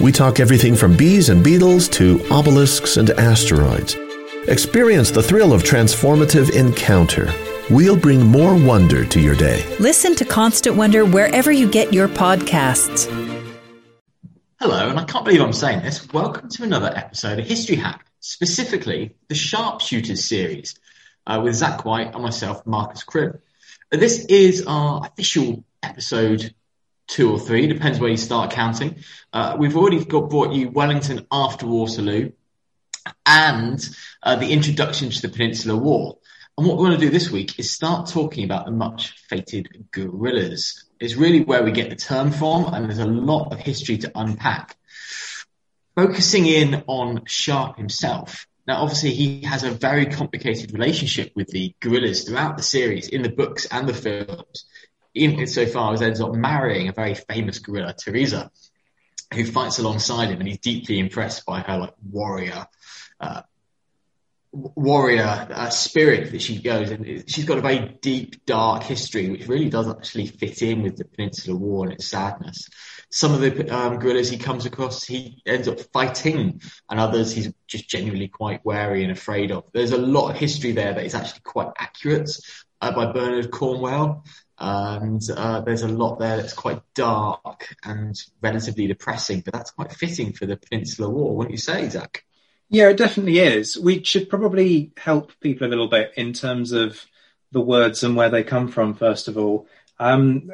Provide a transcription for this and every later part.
we talk everything from bees and beetles to obelisks and asteroids. Experience the thrill of transformative encounter. We'll bring more wonder to your day. Listen to Constant Wonder wherever you get your podcasts. Hello, and I can't believe I'm saying this. Welcome to another episode of History Hack specifically the Sharpshooters series uh, with Zach White and myself, Marcus Cribb. This is our official episode two or three, depends where you start counting. Uh, we've already got brought you Wellington after Waterloo and uh, the introduction to the Peninsular War. And what we're going to do this week is start talking about the much fated guerrillas. It's really where we get the term from, and there's a lot of history to unpack focusing in on Sharpe himself. Now, obviously, he has a very complicated relationship with the guerrillas throughout the series, in the books and the films, even so far as ends up marrying a very famous guerrilla, Teresa, who fights alongside him, and he's deeply impressed by her like warrior, uh, warrior uh, spirit that she goes, and she's got a very deep, dark history, which really does actually fit in with the Peninsular War and its sadness some of the um, guerrillas he comes across, he ends up fighting, and others he's just genuinely quite wary and afraid of. There's a lot of history there that is actually quite accurate uh, by Bernard Cornwell. And uh, there's a lot there that's quite dark and relatively depressing, but that's quite fitting for the Peninsular War, wouldn't you say, Zach? Yeah, it definitely is. We should probably help people a little bit in terms of the words and where they come from, first of all. Um,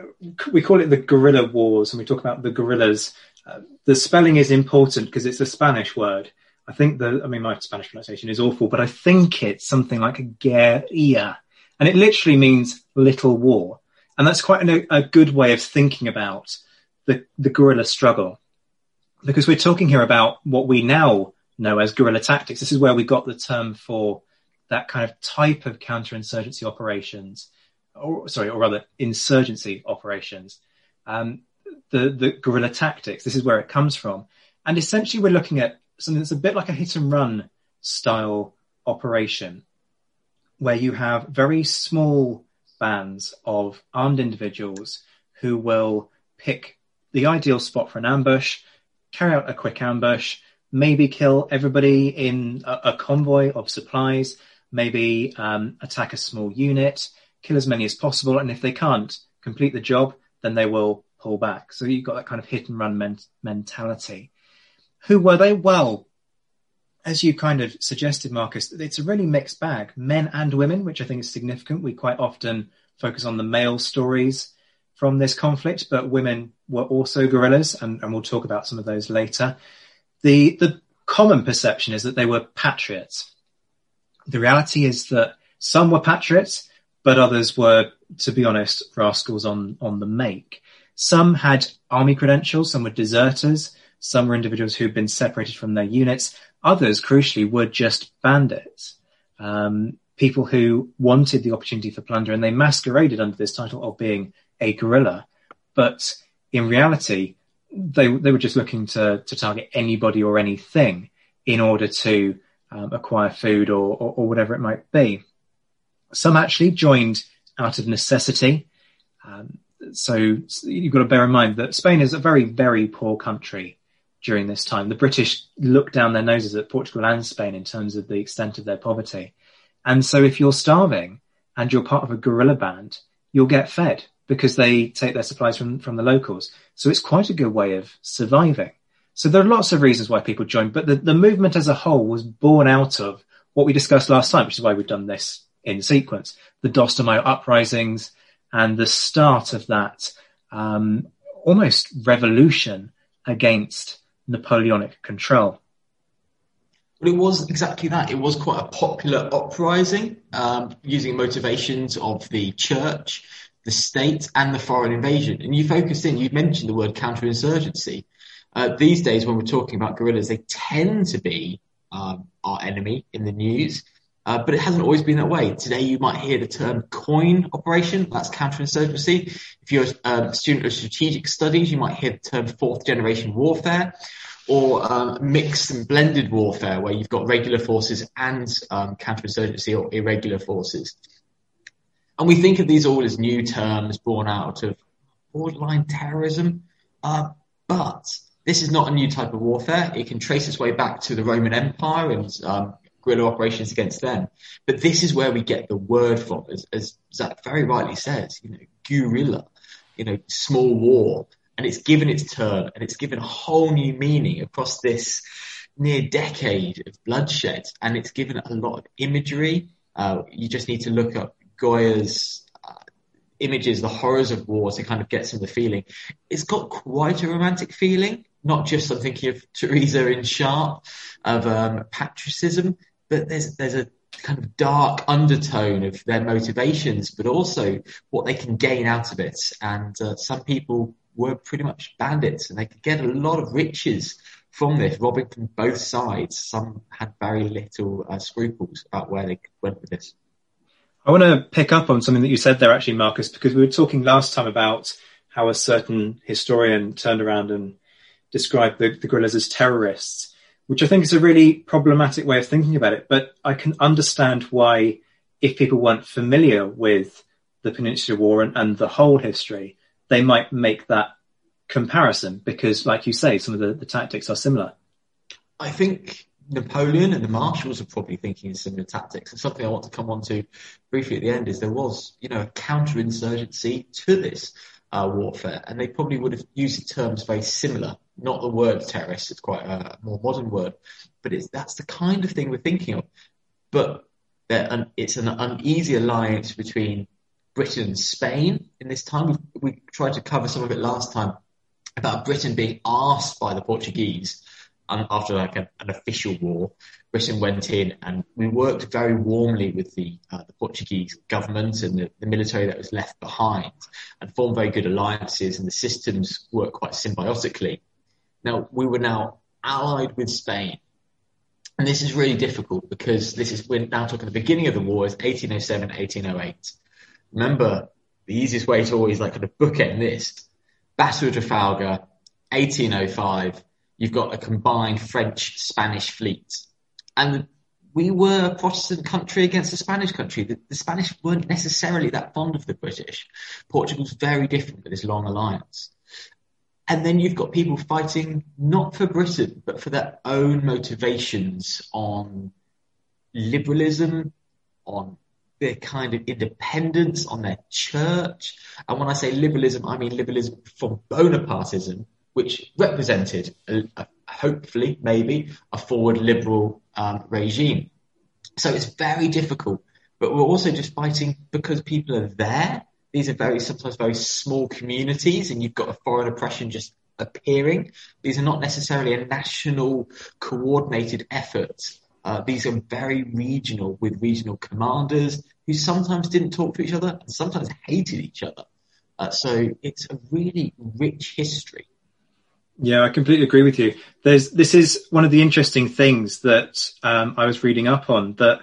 we call it the guerrilla wars, and we talk about the guerrillas. Uh, the spelling is important because it's a Spanish word. I think the, I mean, my Spanish pronunciation is awful, but I think it's something like a guerrilla, and it literally means little war. And that's quite a, a good way of thinking about the, the guerrilla struggle, because we're talking here about what we now know as guerrilla tactics. This is where we got the term for that kind of type of counterinsurgency operations or sorry, or rather insurgency operations, um, the, the guerrilla tactics. This is where it comes from. And essentially we're looking at something that's a bit like a hit and run style operation where you have very small bands of armed individuals who will pick the ideal spot for an ambush, carry out a quick ambush, maybe kill everybody in a, a convoy of supplies, maybe um, attack a small unit, kill as many as possible, and if they can't complete the job, then they will pull back. So you've got that kind of hit and run men- mentality. Who were they? Well, as you kind of suggested, Marcus, it's a really mixed bag, men and women, which I think is significant. We quite often focus on the male stories from this conflict, but women were also guerrillas, and, and we'll talk about some of those later. The the common perception is that they were patriots. The reality is that some were patriots, but others were, to be honest, rascals on, on the make. Some had army credentials, some were deserters, some were individuals who'd been separated from their units. Others, crucially, were just bandits. Um, people who wanted the opportunity for plunder and they masqueraded under this title of being a guerrilla. But in reality, they, they were just looking to, to target anybody or anything in order to um, acquire food or, or, or whatever it might be. Some actually joined out of necessity. Um, so, so you've got to bear in mind that Spain is a very, very poor country during this time. The British looked down their noses at Portugal and Spain in terms of the extent of their poverty. And so if you're starving and you're part of a guerrilla band, you'll get fed because they take their supplies from, from the locals. So it's quite a good way of surviving. So there are lots of reasons why people joined, but the, the movement as a whole was born out of what we discussed last time, which is why we've done this in sequence, the Dos de Mayo uprisings and the start of that um, almost revolution against Napoleonic control. Well, it was exactly that. It was quite a popular uprising um, using motivations of the church, the state, and the foreign invasion. And you focused in, you mentioned the word counterinsurgency. Uh, these days, when we're talking about guerrillas, they tend to be um, our enemy in the news. Uh, but it hasn't always been that way. Today, you might hear the term coin operation. That's counterinsurgency. If you're a student of strategic studies, you might hear the term fourth generation warfare or um, mixed and blended warfare, where you've got regular forces and um, counterinsurgency or irregular forces. And we think of these all as new terms born out of borderline terrorism. Uh, but this is not a new type of warfare. It can trace its way back to the Roman Empire and um, guerrilla operations against them. But this is where we get the word from, as, as Zach very rightly says, you know, guerrilla, you know, small war. And it's given its turn and it's given a whole new meaning across this near decade of bloodshed. And it's given a lot of imagery. Uh, you just need to look up Goya's uh, images, the horrors of war to kind of get some of the feeling. It's got quite a romantic feeling, not just I'm thinking of Teresa in Sharpe, of um, patriotism, but there's there's a kind of dark undertone of their motivations, but also what they can gain out of it. And uh, some people were pretty much bandits, and they could get a lot of riches from this, robbing from both sides. Some had very little uh, scruples about where they went with this. I want to pick up on something that you said there, actually, Marcus, because we were talking last time about how a certain historian turned around and described the, the guerrillas as terrorists which I think is a really problematic way of thinking about it. But I can understand why, if people weren't familiar with the Peninsular War and, and the whole history, they might make that comparison because, like you say, some of the, the tactics are similar. I think Napoleon and the marshals are probably thinking in similar tactics. And something I want to come on to briefly at the end is there was, you know, a counterinsurgency to this uh, warfare, and they probably would have used terms very similar. Not the word terrorist; it's quite a more modern word, but it's that's the kind of thing we're thinking of. But it's an uneasy alliance between Britain and Spain in this time. We, we tried to cover some of it last time about Britain being asked by the Portuguese after like a, an official war, Britain went in and we worked very warmly with the, uh, the Portuguese government and the, the, military that was left behind and formed very good alliances and the systems worked quite symbiotically. Now we were now allied with Spain. And this is really difficult because this is, we're now talking the beginning of the war is 1807, 1808. Remember, the easiest way to always like kind of bookend this, Battle of Trafalgar, 1805, you've got a combined French Spanish fleet. And we were a Protestant country against a Spanish country. The, the, Spanish weren't necessarily that fond of the British. Portugal's very different with this long alliance. And then you've got people fighting not for Britain, but for their own motivations on liberalism, on their kind of independence, on their church. And when I say liberalism, I mean liberalism from Bonapartism, which represented, a, a, hopefully, maybe, a forward liberal um, regime. So it's very difficult, but we're also just fighting because people are there. These are very, sometimes very small communities and you've got a foreign oppression just appearing. These are not necessarily a national coordinated effort. Uh, these are very regional with regional commanders who sometimes didn't talk to each other and sometimes hated each other. Uh, so it's a really rich history yeah, I completely agree with you. There's this is one of the interesting things that um, I was reading up on that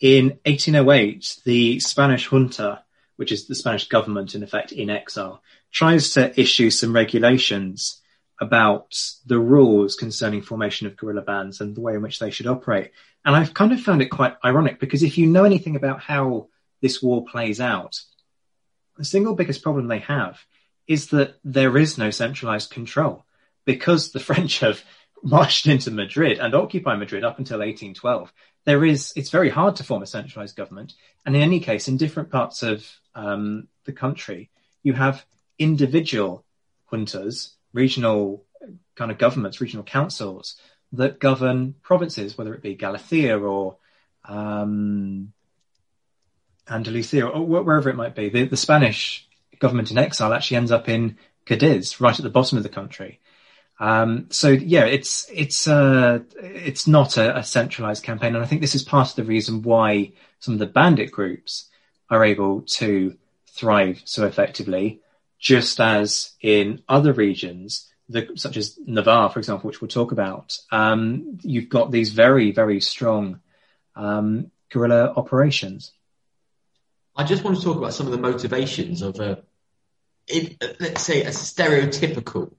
in 1808 the Spanish junta, which is the Spanish government in effect in exile, tries to issue some regulations about the rules concerning formation of guerrilla bands and the way in which they should operate. And I've kind of found it quite ironic because if you know anything about how this war plays out, the single biggest problem they have is that there is no centralized control because the French have marched into Madrid and occupied Madrid up until 1812, there is it's very hard to form a centralized government. And in any case, in different parts of um, the country, you have individual juntas, regional kind of governments, regional councils that govern provinces, whether it be Galicia or um, Andalusia or wherever it might be. The, the, Spanish government in exile actually ends up in Cadiz, right at the bottom of the country. Um, so yeah, it's it's uh, it's not a, a, centralized campaign, and I think this is part of the reason why some of the bandit groups are able to thrive so effectively, just as in other regions, the, such as Navarre, for example, which we'll talk about. Um, you've got these very very strong um, guerrilla operations. I just want to talk about some of the motivations of a, let's say, a stereotypical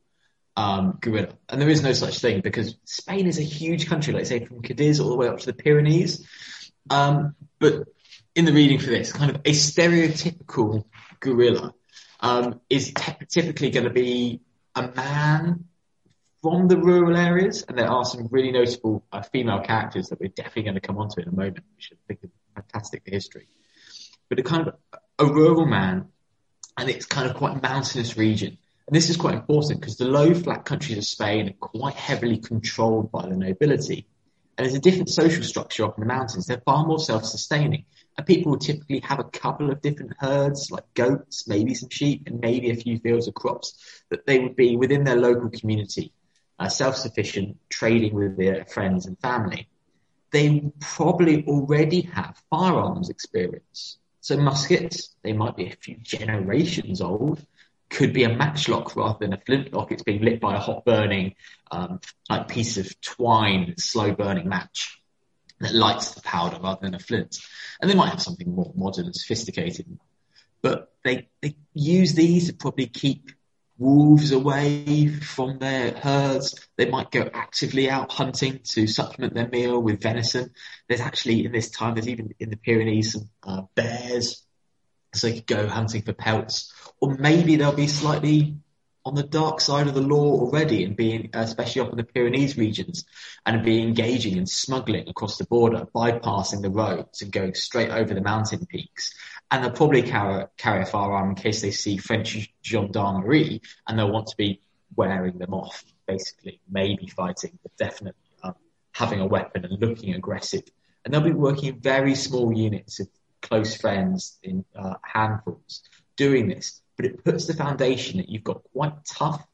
um, guerrilla. And there is no such thing because Spain is a huge country, let's say from Cadiz all the way up to the Pyrenees. Um, but in the reading for this, kind of a stereotypical guerrilla um, is typically going to be a man from the rural areas, and there are some really notable uh, female characters that we're definitely going to come onto in a moment, which I think is fantastic for history. But a kind of a rural man, and it's kind of quite mountainous region. And this is quite important because the low flat countries of Spain are quite heavily controlled by the nobility. There's a different social structure up in the mountains. They're far more self-sustaining. And people will typically have a couple of different herds, like goats, maybe some sheep, and maybe a few fields of crops that they would be within their local community, uh, self-sufficient, trading with their friends and family. They probably already have firearms experience. So muskets, they might be a few generations old, could be a matchlock rather than a flintlock. It's being lit by a hot burning um, like piece of twine, slow burning match that lights the powder rather than a flint. And they might have something more modern and sophisticated, but they they use these to probably keep wolves away from their herds. They might go actively out hunting to supplement their meal with venison. There's actually in this time, there's even in the Pyrenees some uh, bears so they could go hunting for pelts, or maybe they'll be slightly on the dark side of the law already and being, especially up in the Pyrenees regions, and be engaging in smuggling across the border, bypassing the roads and going straight over the mountain peaks. And they'll probably carry, carry a firearm in case they see French gendarmerie and they'll want to be wearing them off, basically, maybe fighting, but definitely um, having a weapon and looking aggressive. And they'll be working in very small units of close friends in uh, handfuls doing this, but it puts the foundation that you've got quite tough,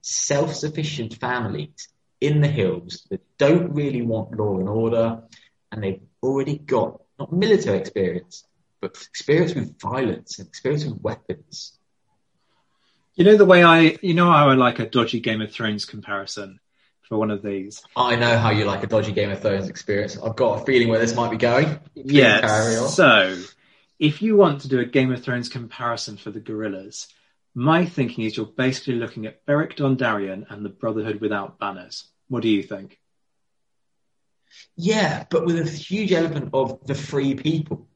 self-sufficient families in the hills that don't really want law and order, and they've already got not military experience, but experience with violence and experience with weapons. You know the way I, you know I like a dodgy Game of Thrones comparison for one of these. I know how you like a dodgy Game of Thrones experience. I've got a feeling where this might be going. Yeah. So, if you want to do a Game of Thrones comparison for the guerrillas, my thinking is you're basically looking at Beric Dondarrion and the Brotherhood without banners. What do you think? Yeah, but with a huge element of the free people.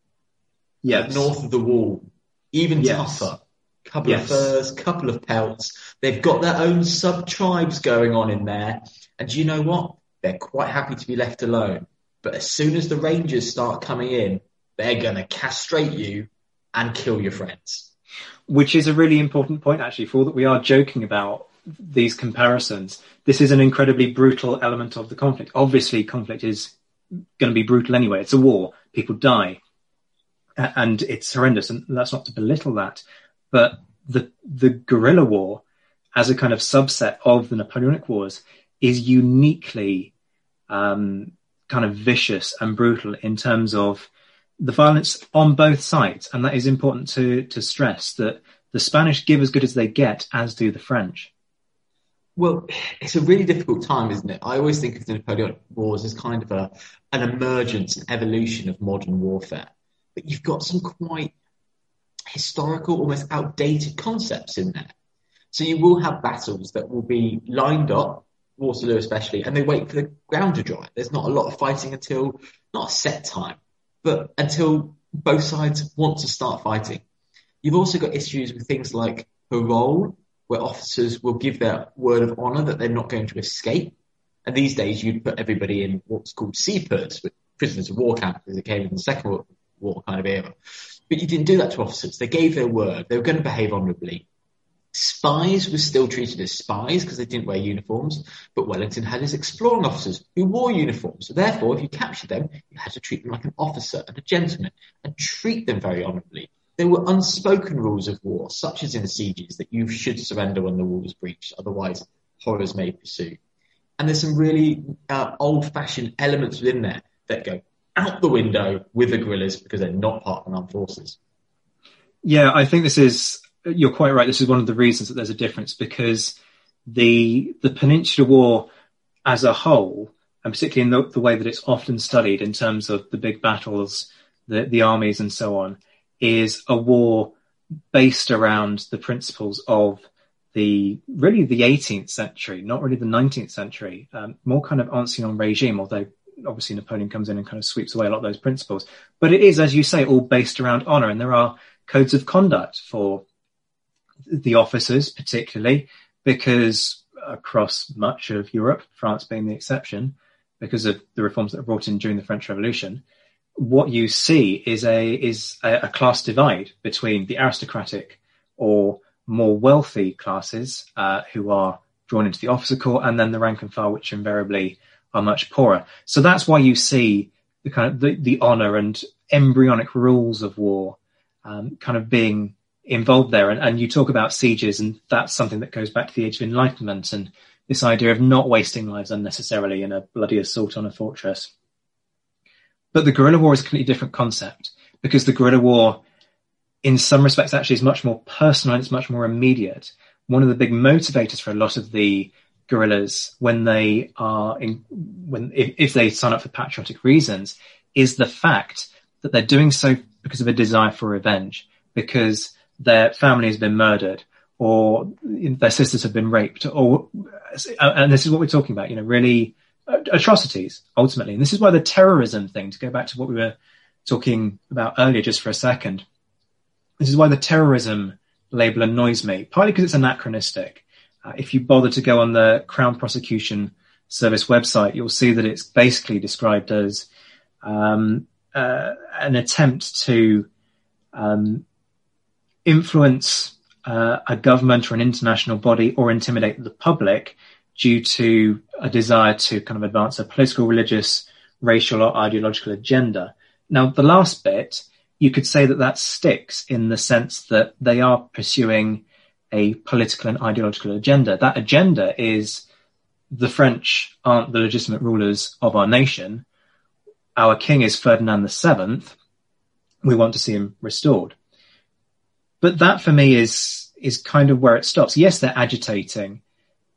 Yes. North of the wall. Even yes. tougher couple yes. of furs, couple of pelts. They've got their own sub tribes going on in there. And do you know what? They're quite happy to be left alone. But as soon as the Rangers start coming in, they're going to castrate you and kill your friends. Which is a really important point, actually, for all that we are joking about these comparisons. This is an incredibly brutal element of the conflict. Obviously, conflict is going to be brutal anyway. It's a war. People die. And it's horrendous. And that's not to belittle that. But the the guerrilla war, as a kind of subset of the Napoleonic Wars, is uniquely um, kind of vicious and brutal in terms of the violence on both sides, and that is important to to stress that the Spanish give as good as they get, as do the French. Well, it's a really difficult time, isn't it? I always think of the Napoleonic Wars as kind of a an emergence, an evolution of modern warfare. But you've got some quite historical, almost outdated concepts in there. So you will have battles that will be lined up, Waterloo especially, and they wait for the ground to dry. There's not a lot of fighting until, not a set time, but until both sides want to start fighting. You've also got issues with things like parole, where officers will give their word of honour that they're not going to escape. And these days you'd put everybody in what's called CPERs, prisoners of war camps, as it came in the Second World War kind of era. But you didn't do that to officers. They gave their word. They were going to behave honourably. Spies were still treated as spies because they didn't wear uniforms, but Wellington had his exploring officers who wore uniforms. So therefore, if you captured them, you had to treat them like an officer and a gentleman and treat them very honourably. There were unspoken rules of war, such as in sieges, that you should surrender when the wall is breached, otherwise horrors may pursue. And there's some really uh, old-fashioned elements within there that go out the window with the guerrillas because they're not part of the armed forces. Yeah, I think this is you're quite right. This is one of the reasons that there's a difference because the the Peninsular War as a whole, and particularly in the, the way that it's often studied in terms of the big battles, the, the armies, and so on, is a war based around the principles of the really the 18th century, not really the 19th century, um, more kind of ancien regime, although obviously Napoleon comes in and kind of sweeps away a lot of those principles. But it is, as you say, all based around honor, and there are codes of conduct for the officers, particularly because across much of Europe, France being the exception, because of the reforms that were brought in during the French Revolution, what you see is a is a, class divide between the aristocratic or more wealthy classes uh, who are drawn into the officer corps, and then the rank and file, which invariably are much poorer. So that's why you see the kind of the, the honor and embryonic rules of war um, kind of being involved there. And, and you talk about sieges, and that's something that goes back to the Age of Enlightenment and this idea of not wasting lives unnecessarily in a bloody assault on a fortress. But the guerrilla war is a completely different concept because the guerrilla war, in some respects, actually is much more personal and it's much more immediate. One of the big motivators for a lot of the guerrillas when they are in, when, if, if they sign up for patriotic reasons is the fact that they're doing so because of a desire for revenge, because their family has been murdered or their sisters have been raped or, and this is what we're talking about, you know, really atrocities ultimately. And this is why the terrorism thing, to go back to what we were talking about earlier, just for a second, this is why the terrorism label annoys me, partly because it's anachronistic. Uh, if you bother to go on the Crown Prosecution Service website, you'll see that it's basically described as um, uh, an attempt to um, influence uh, a government or an international body or intimidate the public due to a desire to kind of advance a political, religious, racial, or ideological agenda. Now, the last bit, you could say that that sticks in the sense that they are pursuing a political and ideological agenda. That agenda is the French aren't the legitimate rulers of our nation. Our king is Ferdinand VII. We want to see him restored. But that for me is, is kind of where it stops. Yes, they're agitating,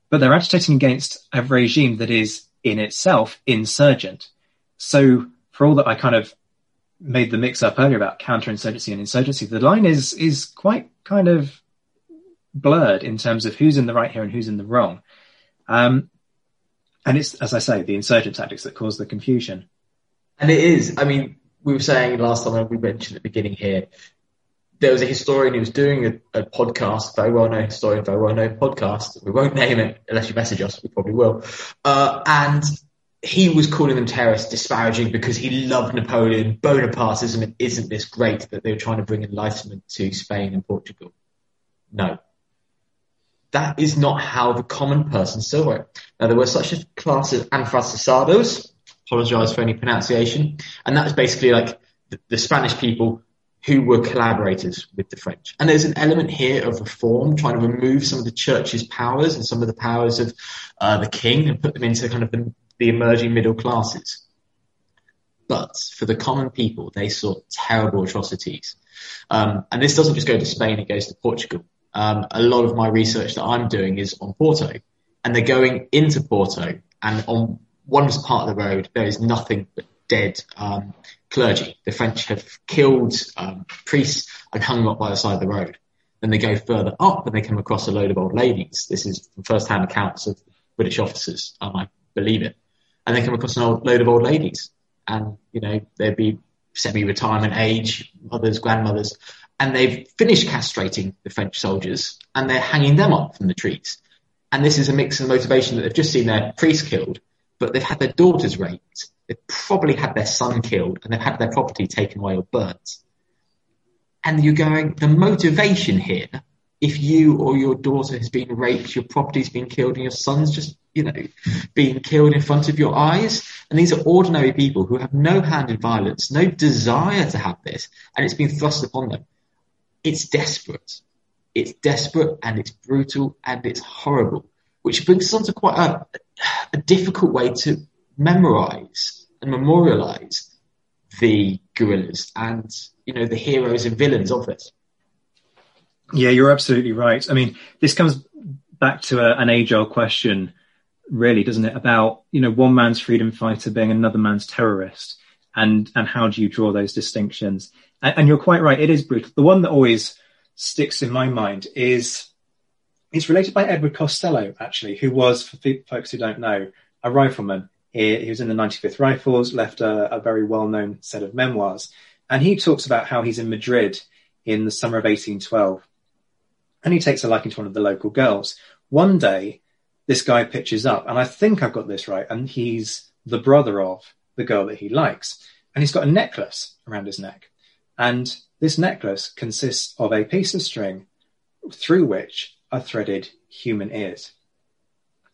but they're agitating against a regime that is in itself insurgent. So for all that I kind of made the mix up earlier about counterinsurgency and insurgency, the line is, is quite kind of blurred in terms of who's in the right here and who's in the wrong. Um, and it's, as I say, the insurgent tactics that cause the confusion. And it is. I mean, we were saying last time we mentioned at the beginning here, there was a historian who was doing a, a podcast, very well known historian, very well known podcast. We won't name it unless you message us. We probably will. Uh, and he was calling them terrorists, disparaging because he loved Napoleon. Bonapartism isn't this great that they were trying to bring enlightenment to Spain and Portugal. No, that is not how the common person saw it. Now, there were such a class as afrancesados, apologize for any pronunciation, and that was basically like the, the, Spanish people who were collaborators with the French. And there's an element here of reform, trying to remove some of the church's powers and some of the powers of uh, the king and put them into kind of the, the emerging middle classes. But for the common people, they saw terrible atrocities. Um, and this doesn't just go to Spain, it goes to Portugal um, a lot of my research that I'm doing is on Porto, and they're going into Porto, and on one part of the road there is nothing but dead um, clergy. The French have killed um, priests and hung them up by the side of the road. Then they go further up and they come across a load of old ladies. This is from first-hand accounts of British officers, and I believe it. And they come across old load of old ladies, and you know they'd be semi-retirement age, mothers, grandmothers, and they've finished castrating the French soldiers and they're hanging them up from the trees. And this is a mix of motivation that they've just seen their priest killed, but they've had their daughters raped. They've probably had their son killed and they've had their property taken away or burnt. And you're going, the motivation here if you or your daughter has been raped, your property's been killed, and your son's just, you know, being killed in front of your eyes. And these are ordinary people who have no hand in violence, no desire to have this, and it's been thrust upon them. It's desperate. It's desperate and it's brutal and it's horrible, which brings us on to quite a, a difficult way to memorize and memorialize the guerrillas and, you know, the heroes and villains of this. Yeah, you're absolutely right. I mean, this comes back to a, an age-old question, really, doesn't it? About you know one man's freedom fighter being another man's terrorist, and and how do you draw those distinctions? And, and you're quite right. It is brutal. The one that always sticks in my mind is it's related by Edward Costello, actually, who was, for folks who don't know, a rifleman. He, he was in the 95th Rifles, left a, a very well-known set of memoirs, and he talks about how he's in Madrid in the summer of 1812 and he takes a liking to one of the local girls. One day, this guy pitches up, and I think I've got this right, and he's the brother of the girl that he likes. And he's got a necklace around his neck. And this necklace consists of a piece of string through which are threaded human ears.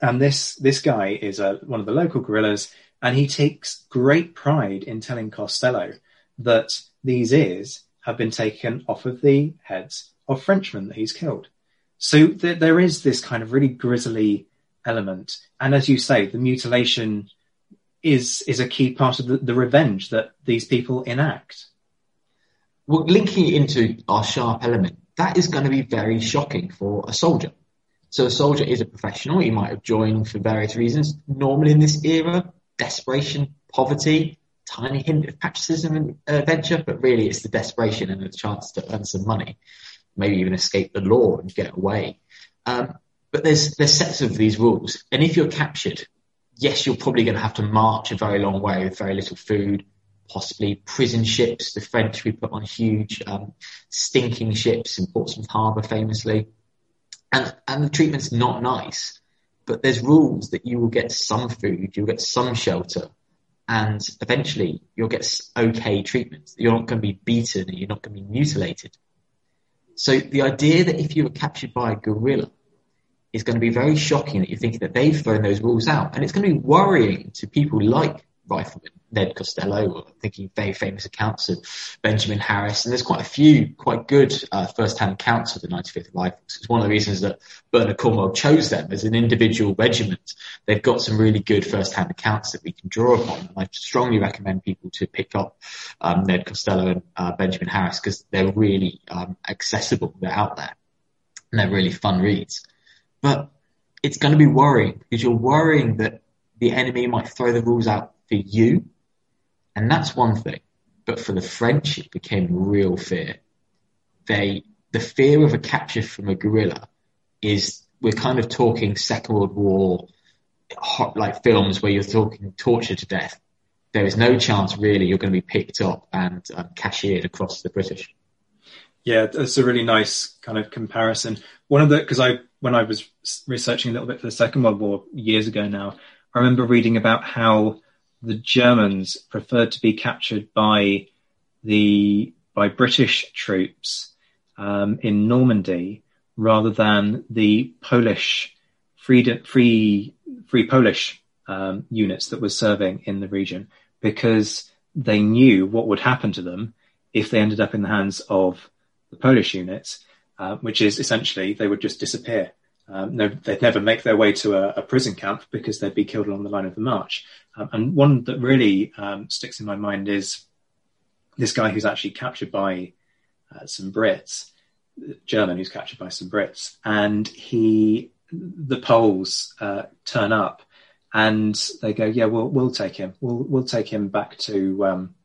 And this, this guy is a, one of the local guerrillas, and he takes great pride in telling Costello that these ears have been taken off of the heads of Frenchmen that he's killed. So th- there is this kind of really grisly element, and as you say, the mutilation is is a key part of the, the revenge that these people enact. Well, linking it into our Sharpe element, that is going to be very shocking for a soldier. So a soldier is a professional. He might have joined for various reasons. Normally in this era, desperation, poverty, tiny hint of patriotism and adventure, but really it's the desperation and the chance to earn some money maybe even escape the law and get away. Um, but there's there's sets of these rules, and if you're captured, yes, you're probably going to have to march a very long way with very little food, possibly prison ships. The French we put on huge um, stinking ships in Portsmouth Harbour, famously, and and the treatment's not nice. But there's rules that you will get some food, you'll get some shelter, and eventually you'll get okay treatment. You're not going to be beaten, and you're not going to be mutilated. So the idea that if you were captured by a guerrilla is going to be very shocking that you're thinking that they've thrown those rules out. And it's going to be worrying to people like Rifleman Ned Costello, thinking very famous accounts of Benjamin Harris. And there's quite a few quite good uh, first-hand accounts of the 95th Rifles. It's one of the reasons that Bernard Cornwell chose them as an individual regiment. They've got some really good first-hand accounts that we can draw upon. And I strongly recommend people to pick up um, Ned Costello and uh, Benjamin Harris because they're really um, accessible. They're out there. And they're really fun reads. But it's going to be worrying because you're worrying that the enemy might throw the rules out for you, and that's one thing. But for the French, it became real fear. They, the fear of a capture from a guerrilla is, we're kind of talking Second World War, hot, like films where you're talking torture to death. There is no chance really you're going to be picked up and um, cashiered across the British. Yeah, that's a really nice kind of comparison. One of the, because I, when I was researching a little bit for the Second World War years ago now, I remember reading about how the Germans preferred to be captured by the by British troops um, in Normandy rather than the Polish free free free Polish um, units that were serving in the region because they knew what would happen to them if they ended up in the hands of the Polish units, uh, which is essentially they would just disappear. Um, no, they'd never make their way to a, a, prison camp because they'd be killed along the line of the march. Um, and one that really um, sticks in my mind is this guy who's actually captured by uh, some Brits, German who's captured by some Brits, and he, the Poles uh, turn up and they go, yeah, we'll we'll take him, we'll we'll take him back to um,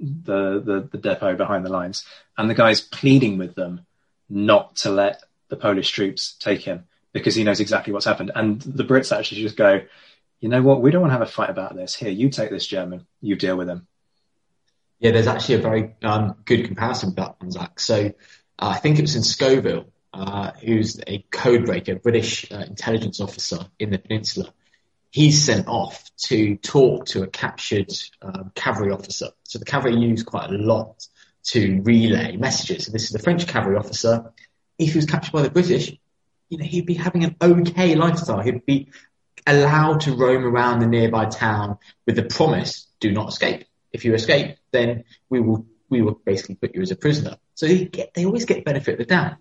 the, the the depot behind the lines, and the guy's pleading with them not to let the Polish troops take him because he knows exactly what's happened. And the Brits actually just go, you know what? We don't want to have a fight about this. Here, you take this German. You deal with him. Yeah, there's actually a very um, good comparison with that one, Zach. So uh, I think it was in Scovell, uh, who's a codebreaker, British uh, intelligence officer in the peninsula. He's sent off to talk to a captured um, cavalry officer. So the cavalry use quite a lot to relay messages. So this is the French cavalry officer if he was captured by the British, you know, he'd be having an okay lifestyle. He'd be allowed to roam around the nearby town with the promise, do not escape. If you escape, then we will, we will basically put you as a prisoner. So get, they always get benefit of the doubt.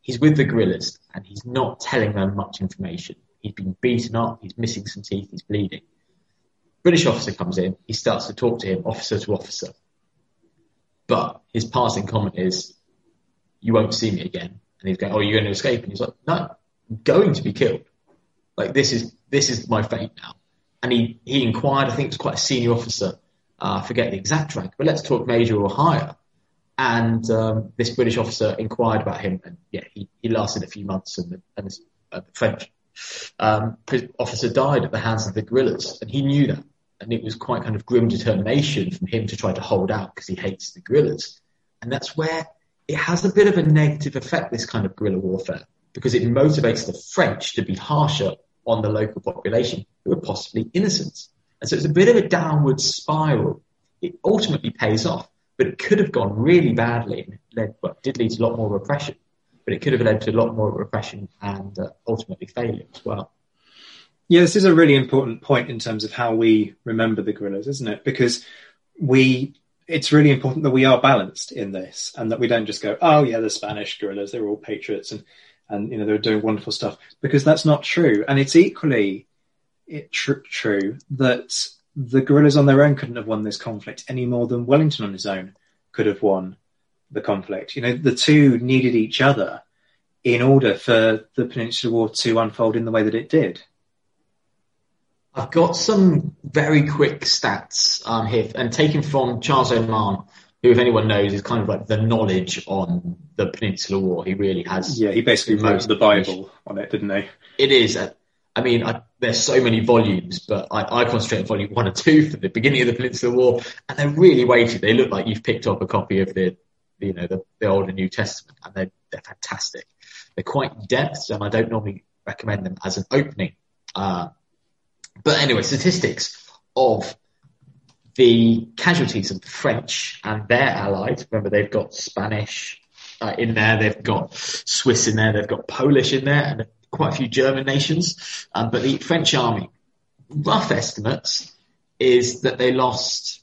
He's with the guerrillas and he's not telling them much information. He's been beaten up. He's missing some teeth. He's bleeding. British officer comes in. He starts to talk to him, officer to officer. But his passing comment is, you won't see me again. And he's going, oh, you're going to escape? And he's like, no, I'm going to be killed. Like this is, this is my fate now. And he, he inquired, I think it was quite a senior officer, uh, I forget the exact rank, but let's talk major or higher. And um, this British officer inquired about him, and yeah, he, he lasted a few months, and the, and the, uh, the French um, officer died at the hands of the guerrillas, and he knew that, and it was quite kind of grim determination from him to try to hold out because he hates the guerrillas, and that's where it has a bit of a negative effect, this kind of guerrilla warfare, because it motivates the French to be harsher on the local population who are possibly innocent. And so it's a bit of a downward spiral. It ultimately pays off, but it could have gone really badly and led, well, did lead to a lot more repression, but it could have led to a lot more repression and uh, ultimately failure as well. Yeah, this is a really important point in terms of how we remember the guerrillas, isn't it? Because we it's really important that we are balanced in this and that we don't just go, oh yeah, the Spanish guerrillas, they're all patriots and, and, you know, they're doing wonderful stuff because that's not true. And it's equally it, tr- true that the guerrillas on their own couldn't have won this conflict any more than Wellington on his own could have won the conflict. You know, the two needed each other in order for the Peninsular War to unfold in the way that it did. I've got some very quick stats um, here, and taken from Charles Oman, who, if anyone knows, is kind of like the knowledge on the Peninsular War. He really has. Yeah, he basically wrote the Bible on it, didn't he? It is. Uh, I mean, I, there's so many volumes, but I, I concentrate on volume one and two for the beginning of the Peninsular War, and they're really weighted. They look like you've picked up a copy of the, you know, the, the Old and New Testament, and they're, they're fantastic. They're quite in depth, and I don't normally recommend them as an opening. Uh, but anyway, statistics of the casualties of the French and their allies. Remember, they've got Spanish uh, in there, they've got Swiss in there, they've got Polish in there, and quite a few German nations. Um, but the French army, rough estimates, is that they lost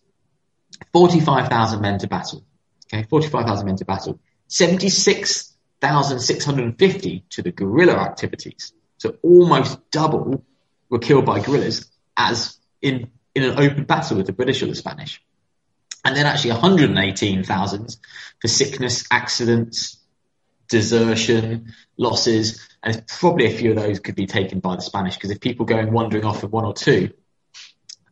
45,000 men to battle. Okay, 45,000 men to battle. 76,650 to the guerrilla activities. So almost double were killed by guerrillas as in, in an open battle with the British or the Spanish. And then actually 118,000 for sickness, accidents, desertion, losses, and probably a few of those could be taken by the Spanish because if people going wandering off with one or two,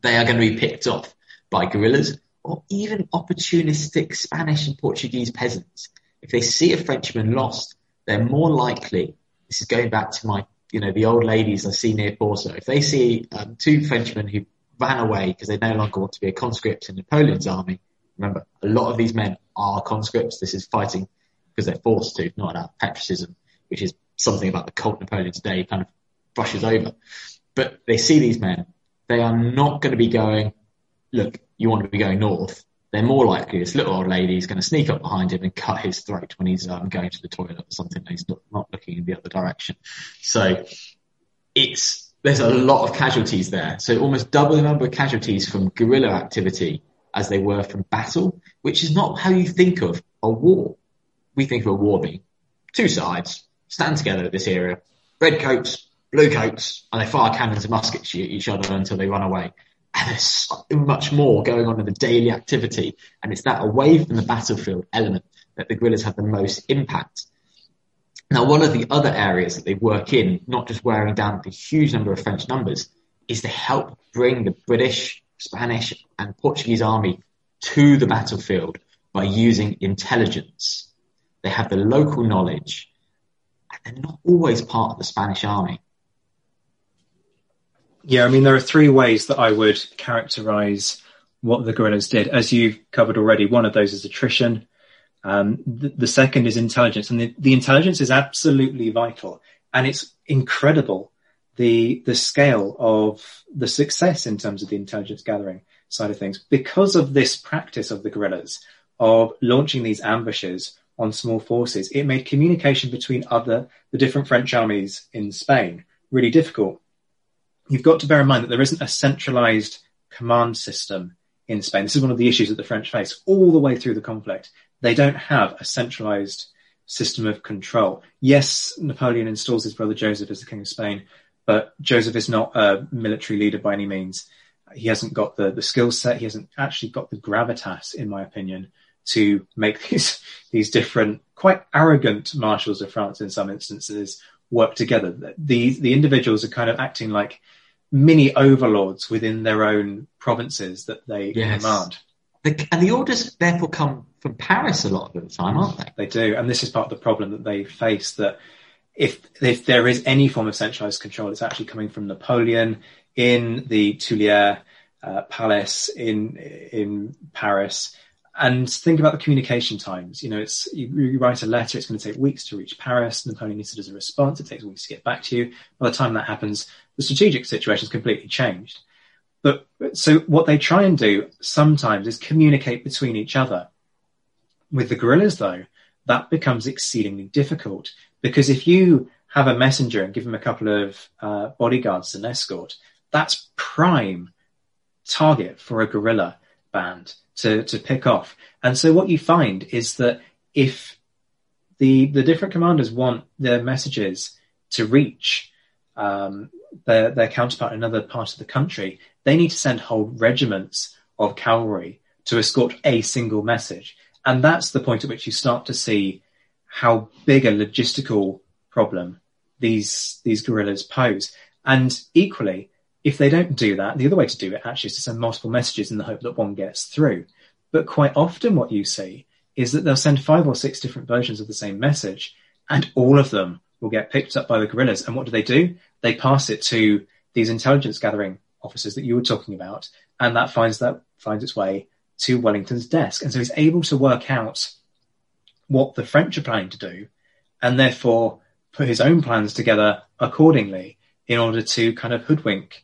they are going to be picked off by guerrillas or even opportunistic Spanish and Portuguese peasants. If they see a Frenchman lost, they're more likely, this is going back to my you know, the old ladies I see near Porto, if they see um, two Frenchmen who ran away because they no longer want to be a conscript in Napoleon's army, remember, a lot of these men are conscripts. This is fighting because they're forced to, not out patriotism, which is something about the cult Napoleon today kind of brushes over. But they see these men, they are not going to be going, look, you want to be going north they're more likely this little old lady is going to sneak up behind him and cut his throat when he's um, going to the toilet or something. He's not, not looking in the other direction. So it's there's a lot of casualties there. So almost double the number of casualties from guerrilla activity as they were from battle, which is not how you think of a war. We think of a war being two sides stand together at this area, red coats, blue coats, and they fire cannons and muskets at each other until they run away. And there's so much more going on in the daily activity. And it's that away from the battlefield element that the guerrillas have the most impact. Now, one of the other areas that they work in, not just wearing down the huge number of French numbers, is to help bring the British, Spanish, and Portuguese army to the battlefield by using intelligence. They have the local knowledge, and they're not always part of the Spanish army. Yeah, I mean, there are three ways that I would characterize what the guerrillas did. As you've covered already, one of those is attrition. Um, the, the, second is intelligence, and the, the, intelligence is absolutely vital, and it's incredible the the scale of the success in terms of the intelligence gathering side of things because of this practice of the guerrillas of launching these ambushes on small forces. It made communication between other the different French armies in Spain really difficult. You've got to bear in mind that there isn't a centralized command system in Spain. This is one of the issues that the French face all the way through the conflict. They don't have a centralized system of control. Yes, Napoleon installs his brother Joseph as the King of Spain, but Joseph is not a military leader by any means. He hasn't got the, the skill set. He hasn't actually got the gravitas, in my opinion, to make these, these different, quite arrogant marshals of France in some instances work together. The, the individuals are kind of acting like mini overlords within their own provinces that they yes. command. The, and the orders therefore come from Paris a lot of the time, aren't they? They do, and this is part of the problem that they face. That if if there is any form of centralized control, it's actually coming from Napoleon in the Tuileries uh, Palace in in Paris. And think about the communication times. You know, it's you, you write a letter; it's going to take weeks to reach Paris. Napoleon needs it as a response; it takes weeks to get back to you. By the time that happens, the strategic situation has completely changed. But so what they try and do sometimes is communicate between each other. With the guerrillas, though, that becomes exceedingly difficult because if you have a messenger and give him a couple of uh, bodyguards as an escort, that's prime target for a guerrilla band to, to pick off. And so what you find is that if the, the different commanders want their messages to reach um, their, their counterpart in another part of the country, they need to send whole regiments of cavalry to escort a single message. And that's the point at which you start to see how big a logistical problem these, these guerrillas pose. And equally, if they don't do that, the other way to do it actually is to send multiple messages in the hope that one gets through. But quite often what you see is that they'll send five or six different versions of the same message and all of them will get picked up by the guerrillas. And what do they do? They pass it to these intelligence gathering officers that you were talking about. And that finds that finds its way to Wellington's desk. And so he's able to work out what the French are planning to do and therefore put his own plans together accordingly in order to kind of hoodwink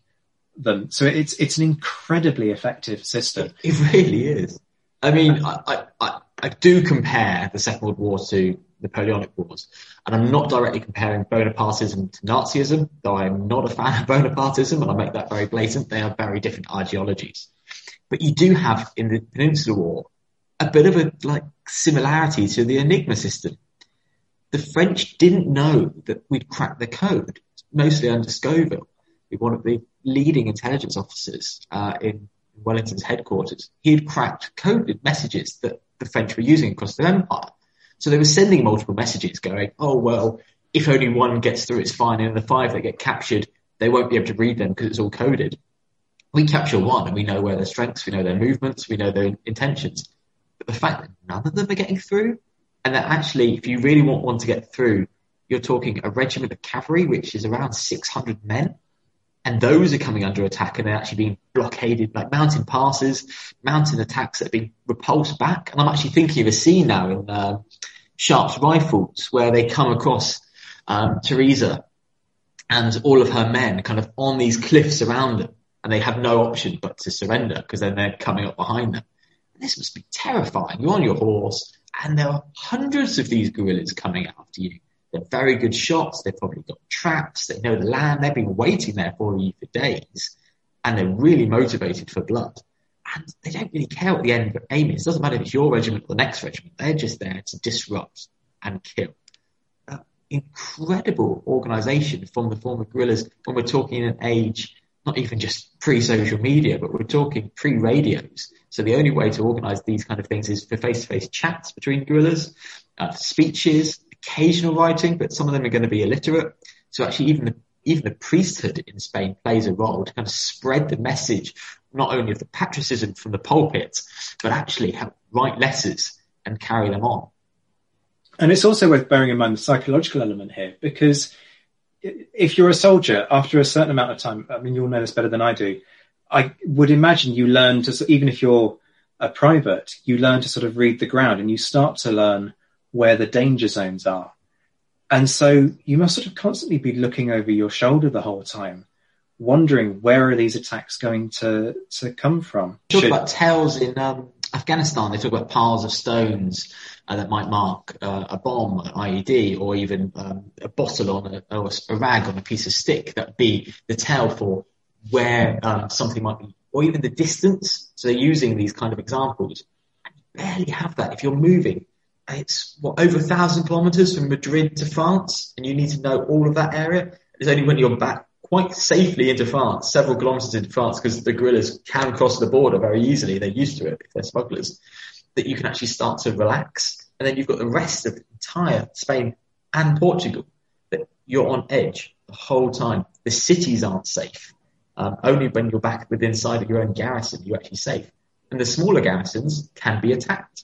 them. So it's it's an incredibly effective system. It really is. I mean, I, I, I do compare the Second World War to Napoleonic Wars, and I'm not directly comparing Bonapartism to Nazism, though I'm not a fan of Bonapartism, and I make that very blatant. They are very different ideologies. But you do have in the Peninsular War a bit of a like similarity to the Enigma system. The French didn't know that we'd cracked the code, mostly under Scovell, one of the leading intelligence officers uh, in Wellington's headquarters. He had cracked coded messages that the French were using across the empire. So they were sending multiple messages going, oh, well, if only one gets through, it's fine. And the five that get captured, they won't be able to read them because it's all coded. We capture one and we know where their strengths, we know their movements, we know their intentions. But the fact that none of them are getting through, and that actually, if you really want one to get through, you're talking a regiment of cavalry, which is around 600 men, and those are coming under attack and they're actually being blockaded, like mountain passes, mountain attacks that are being repulsed back. And I'm actually thinking of a scene now in uh, Sharpe's Rifles where they come across um, Teresa and all of her men kind of on these cliffs around them, and they have no option but to surrender because then they're coming up behind them. And this must be terrifying. You're on your horse, and there are hundreds of these guerrillas coming after you. They're very good shots. They've probably got traps. They know the land. They've been waiting there for you for days and they're really motivated for blood. And they don't really care what the end aim is. It doesn't matter if it's your regiment or the next regiment. They're just there to disrupt and kill. Incredible organization from the former guerrillas when we're talking in an age, not even just pre-social media, but we're talking pre-radios. So the only way to organize these kind of things is for face-to-face chats between guerrillas, uh, speeches, occasional writing, but some of them are going to be illiterate. So actually even the, even the priesthood in Spain plays a role to kind of spread the message, not only of the patricism from the pulpit, but actually help write letters and carry them on. And it's also worth bearing in mind the psychological element here, because if you're a soldier, after a certain amount of time, I mean, you'll know this better than I do. I would imagine you learn to, even if you're a private, you learn to sort of read the ground and you start to learn where the danger zones are. And so you must sort of constantly be looking over your shoulder the whole time, wondering where are these attacks going to, to come from. Talk Should... about tells in um, Afghanistan, they talk about piles of stones uh, that might mark uh, a bomb, an IED, or even um, a bottle on a, or a rag on a piece of stick that would be the tell for where um, something might be, or even the distance. So they're using these kind of examples. And you barely have that if you're moving. It's what over a thousand kilometers from Madrid to France, and you need to know all of that area. It's only when you're back quite safely into France, several kilometers into France, because the guerrillas can cross the border very easily. They're used to it if they're smugglers, that you can actually start to relax. And then you've got the rest of the entire Spain and Portugal that you're on edge the whole time. The cities aren't safe. Um, only when you're back within inside of your own garrison you're actually safe. And the smaller garrisons can be attacked.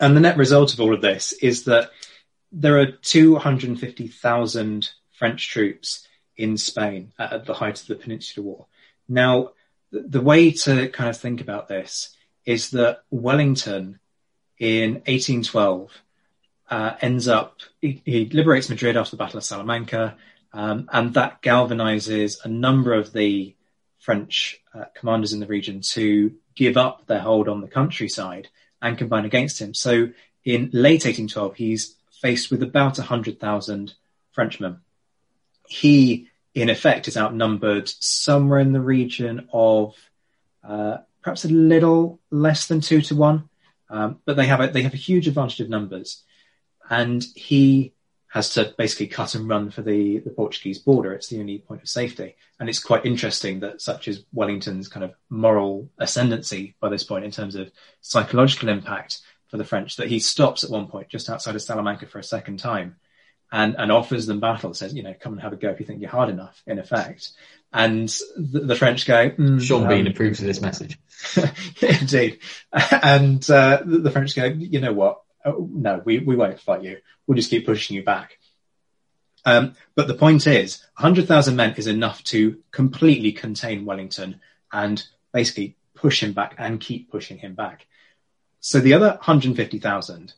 And the net result of all of this is that there are 250,000 French troops in Spain at the height of the Peninsular War. Now, the way to kind of think about this is that Wellington in 1812 uh, ends up, he, he, liberates Madrid after the Battle of Salamanca, um, and that galvanizes a number of the French uh, commanders in the region to give up their hold on the countryside and combine against him. So in late 1812, he's faced with about 100,000 Frenchmen. He, in effect, is outnumbered somewhere in the region of uh, perhaps a little less than two to one, um, but they have a, they have a huge advantage of numbers, and he has to basically cut and run for the, the Portuguese border. It's the only point of safety. And it's quite interesting that such is Wellington's kind of moral ascendancy by this point in terms of psychological impact for the French that he stops at one point just outside of Salamanca for a second time and, and offers them battle, says, you know, come and have a go if you think you're hard enough, in effect. And the, the French go, mm, Sean um, Bean approves of this message. indeed. And uh, the, the French go, you know what? Oh, no, we, we won't fight you. We'll just keep pushing you back. Um, but the point is, 100,000 men is enough to completely contain Wellington and basically push him back and keep pushing him back. So the other 150,000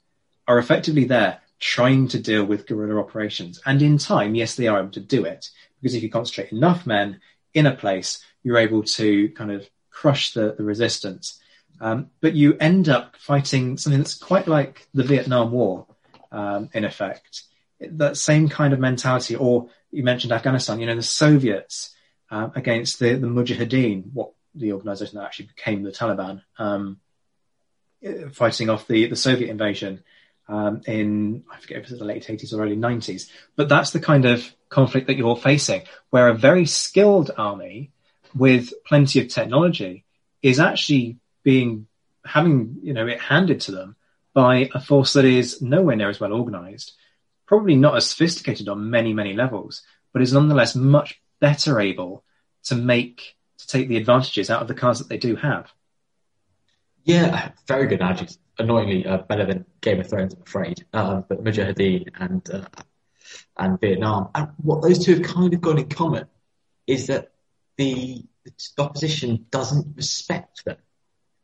are effectively there trying to deal with guerrilla operations. And in time, yes, they are able to do it because if you concentrate enough men in a place, you're able to kind of crush the, the resistance. Um, but you end up fighting something that's quite like the Vietnam War, um, in effect. That same kind of mentality, or you mentioned Afghanistan, you know, the Soviets uh, against the, the Mujahideen, what the organization that actually became the Taliban, um, fighting off the, the Soviet invasion um, in, I forget if it was the late 80s or early 90s. But that's the kind of conflict that you're facing, where a very skilled army with plenty of technology is actually being having you know it handed to them by a force that is nowhere near as well organized, probably not as sophisticated on many many levels, but is nonetheless much better able to make to take the advantages out of the cards that they do have. Yeah, very good analogies. Annoyingly, uh, better than Game of Thrones, I'm afraid. Uh, but Mujahideen and uh, and Vietnam, and what those two have kind of got in common is that the, the opposition doesn't respect them.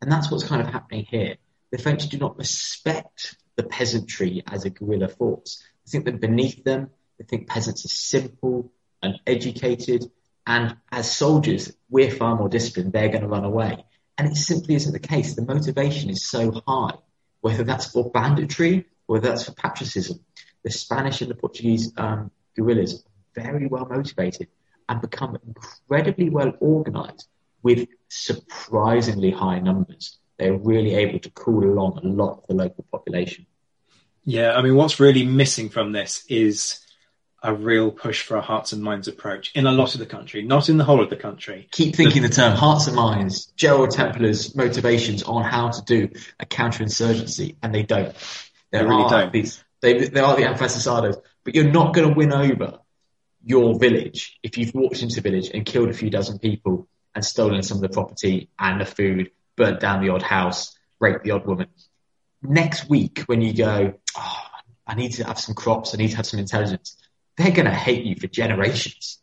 And that's what's kind of happening here. The French do not respect the peasantry as a guerrilla force. They think they're beneath them. They think peasants are simple and educated. And as soldiers, we're far more disciplined. They're going to run away. And it simply isn't the case. The motivation is so high, whether that's for banditry, whether that's for patriotism. The Spanish and the Portuguese um, guerrillas are very well motivated and become incredibly well organized with surprisingly high numbers. They're really able to cool along a lot of the local population. Yeah, I mean, what's really missing from this is a real push for a hearts and minds approach in a lot of the country, not in the whole of the country. Keep thinking the, the term hearts and minds, Gerald Templer's motivations on how to do a counterinsurgency, and they don't. There they really don't. These, they, they are the afrancesados, but you're not going to win over your village if you've walked into a village and killed a few dozen people and stolen some of the property and the food, burnt down the odd house, raped the odd woman. Next week, when you go, oh, I need to have some crops, I need to have some intelligence, they're going to hate you for generations.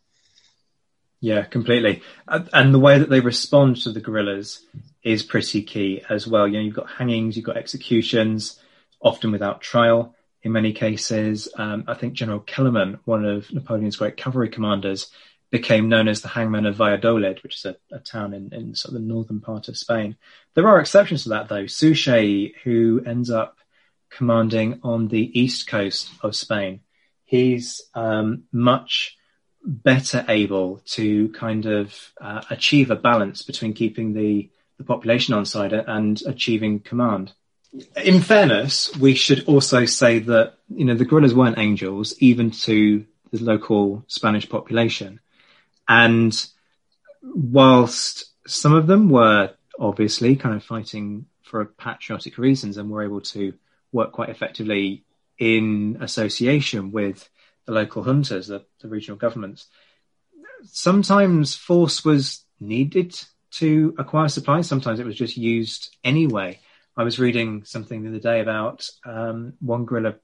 Yeah, completely. And the way that they respond to the guerrillas is pretty key as well. You know, you've got hangings, you've got executions, often without trial in many cases. Um, I think General Kellermann, one of Napoleon's great cavalry commanders, became known as the hangman of Valladolid, which is a, a town in, in sort of the northern part of Spain. There are exceptions to that, though. Suchet, who ends up commanding on the east coast of Spain, he's um, much better able to kind of uh, achieve a balance between keeping the, the population on side and achieving command. In fairness, we should also say that you know the guerrillas weren't angels, even to the local Spanish population. And whilst some of them were obviously kind of fighting for patriotic reasons and were able to work quite effectively in association with the local juntas, the, the regional governments. Sometimes force was needed to acquire supplies. Sometimes it was just used anyway. I was reading something the other day about um, one guerrilla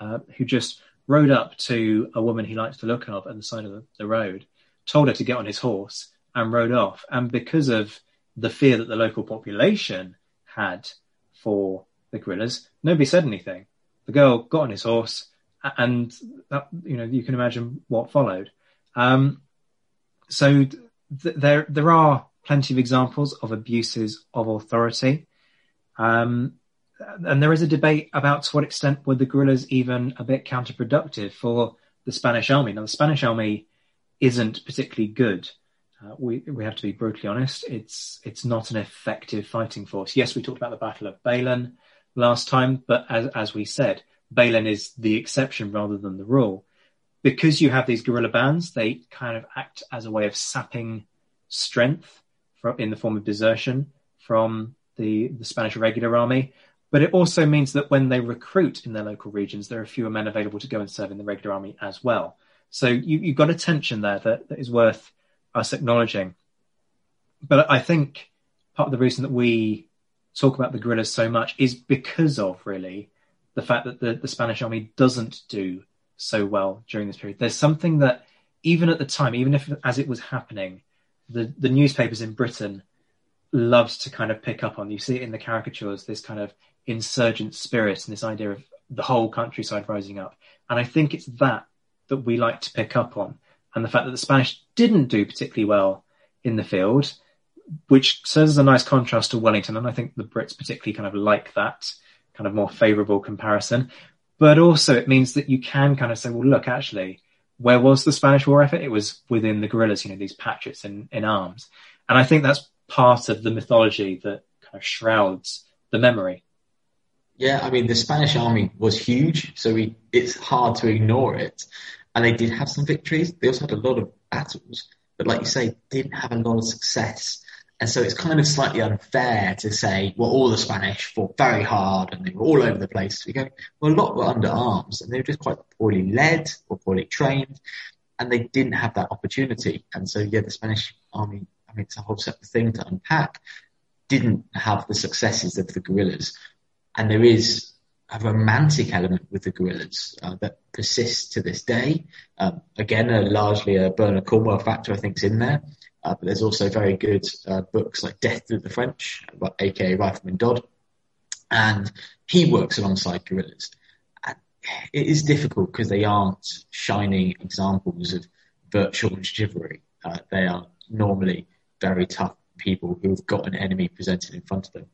uh, who just rode up to a woman he liked the look of at the side of the, the, road, told her to get on his horse, and rode off. And because of the fear that the local population had for the guerrillas, nobody said anything. The girl got on his horse, and that, you know you can imagine what followed. Um, so th- there there are plenty of examples of abuses of authority, um, and there is a debate about to what extent were the guerrillas even a bit counterproductive for the Spanish army. Now the Spanish army isn't particularly good. Uh, we we have to be brutally honest. It's it's not an effective fighting force. Yes, we talked about the Battle of Bailén last time, but as as we said, Bailén is the exception rather than the rule. Because you have these guerrilla bands, they kind of act as a way of sapping strength for, in the form of desertion from the, the Spanish regular army. But it also means that when they recruit in their local regions, there are fewer men available to go and serve in the regular army as well. So you, you've got a tension there that, that is worth us acknowledging. But I think part of the reason that we talk about the guerrillas so much is because of really the fact that the, the Spanish army doesn't do so well during this period. There's something that even at the time, even if as it was happening, the, the newspapers in Britain loved to kind of pick up on. You see it in the caricatures, this kind of insurgent spirit and this idea of the whole countryside rising up. And I think it's that that we like to pick up on. And the fact that the Spanish didn't do particularly well in the field, which serves as a nice contrast to Wellington. And I think the Brits particularly kind of like that kind of more favorable comparison. But also it means that you can kind of say, well, look, actually, where was the Spanish war effort? It was within the guerrillas, you know, these patriots in, in arms. And I think that's part of the mythology that kind of shrouds the memory. Yeah, I mean, the Spanish army was huge, so we, it's hard to ignore it. And they did have some victories. They also had a lot of battles, but like you say, didn't have a lot of success. And so it's kind of slightly unfair to say, well, all the Spanish fought very hard and they were all over the place. We go, well, a lot were under arms and they were just quite poorly led or poorly trained and they didn't have that opportunity. And so, yeah, the Spanish army, I mean, it's a whole separate thing to unpack, didn't have the successes of the guerrillas. And there is a romantic element with the guerrillas uh, that persists to this day. Um, again, a, largely a Bernard Cornwell factor, I think, is in there. Uh, but there's also very good uh, books like Death to the French, aka Rifleman Dodd, and he works alongside guerrillas. And it is difficult because they aren't shining examples of virtual chivalry. Uh, they are normally very tough people who've got an enemy presented in front of them.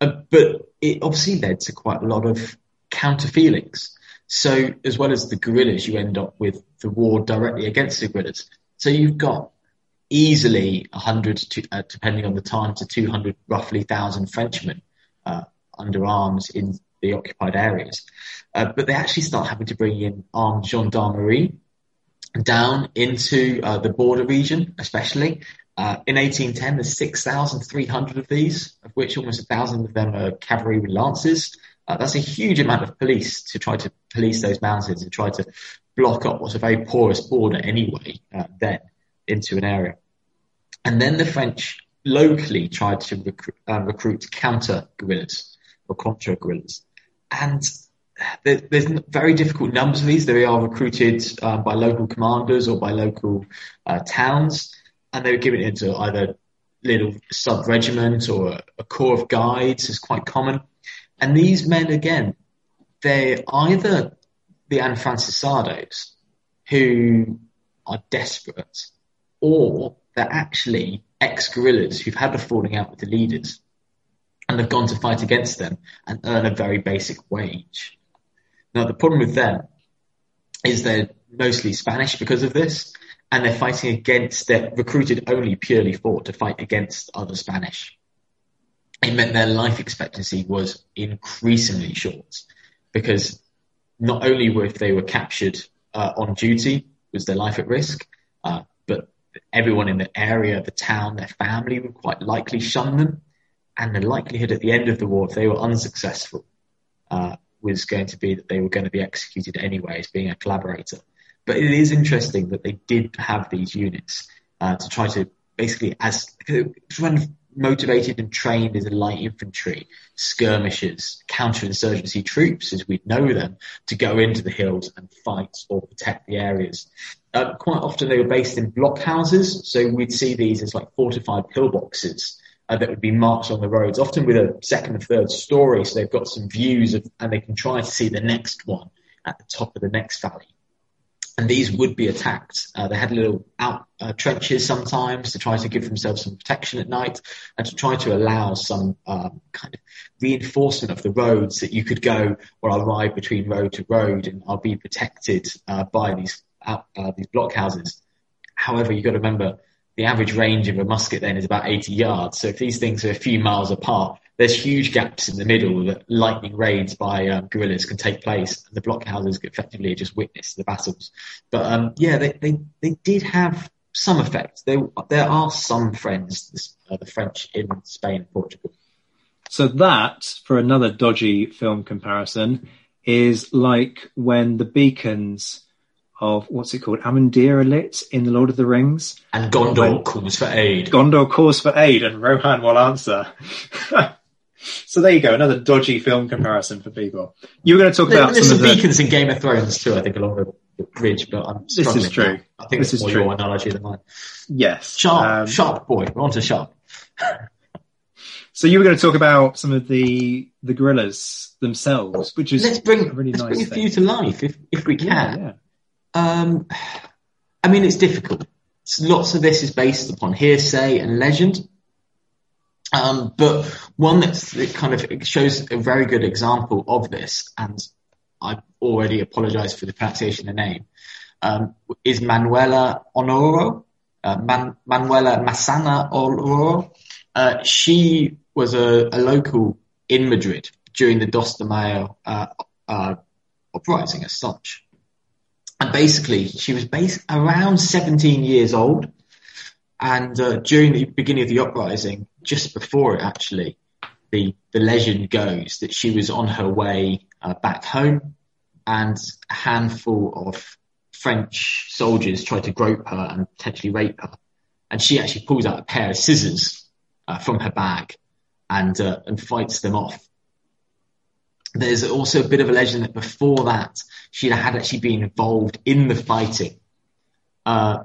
Uh, but it obviously led to quite a lot of counter feelings. So as well as the guerrillas, you end up with the war directly against the guerrillas. So you've got easily 100 to, uh, depending on the time to 200 roughly thousand Frenchmen uh, under arms in the occupied areas. Uh, but they actually start having to bring in armed gendarmerie down into uh, the border region, especially. Uh, in 1810, there's 6,300 of these, of which almost a thousand of them are cavalry with lances. Uh, that's a huge amount of police to try to police those mountains and try to block up what's a very porous border anyway, uh, then into an area. And then the French locally tried to recruit, uh, recruit counter guerrillas or contra guerrillas. And there, there's very difficult numbers of these. They are recruited uh, by local commanders or by local uh, towns and they were given into either little sub regiment or a, corps of guides is quite common. And these men, again, they're either the Afrancesados who are desperate or they're actually ex-guerrillas who've had a falling out with the leaders and have gone to fight against them and earn a very basic wage. Now, the problem with them is they're mostly Spanish because of this, and they're fighting against, they're recruited only purely for to fight against other Spanish. It meant their life expectancy was increasingly short because not only were if they were captured uh, on duty was their life at risk, uh, but everyone in the area, the town, their family would quite likely shun them. And the likelihood at the end of the war, if they were unsuccessful, uh, was going to be that they were going to be executed anyway as being a collaborator. But it is interesting that they did have these units uh, to try to basically, as kind of motivated and trained as a light infantry, skirmishers, counterinsurgency troops, as we know them, to go into the hills and fight or protect the areas. Uh, quite often they were based in blockhouses, so we'd see these as like fortified pillboxes. Uh, that would be marked on the roads, often with a second or third story, so they've got some views of, and they can try to see the next one at the top of the next valley and these would be attacked. Uh, they had little out uh, trenches sometimes to try to give themselves some protection at night and to try to allow some um, kind of reinforcement of the roads that you could go or I'll ride between road to road and I'll be protected uh, by these uh, these blockhouses. However, you've got to remember the average range of a musket then is about 80 yards. So if these things are a few miles apart, there's huge gaps in the middle that lightning raids by um, guerrillas can take place, and the blockhouses effectively just witness the battles. But um, yeah, they, they they did have some effect. There there are some friends, uh, the French in Spain and Portugal. So that, for another dodgy film comparison, is like when the beacons of what's it called, Amon Dîn are lit in The Lord of the Rings. And Gondor when calls for aid. Gondor calls for aid, and Rohan will answer. So there you go, another dodgy film comparison for people. You were going to talk about there's some, some beacons the... in Game of Thrones too. I think along the bridge, but I'm this is true. Now. I think this is more true. your analogy than mine. Yes, Sharpe, um, Sharpe boy. We're on to Sharpe. so you were going to talk about some of the the guerrillas themselves, which is let's bring really let's nice bring a few to life if if we can. Yeah, yeah. Um, I mean, it's difficult. Lots of this is based upon hearsay and legend. Um, but one that's, that kind of shows a very good example of this, and I already apologise for the pronunciation of the name, um, is Manuela Oñoro, uh, Man- Manuela Malasaña Oñoro. Uh, she was a, a, local in Madrid during the Dos de Mayo uh, uh uprising as such. And basically, she was based around 17 years old. And uh, during the beginning of the uprising, just before it actually, the, the legend goes that she was on her way uh, back home and a handful of French soldiers tried to grope her and potentially rape her. And she actually pulls out a pair of scissors uh, from her bag and, uh, and fights them off. There's also a bit of a legend that before that, she had actually been involved in the fighting. Uh,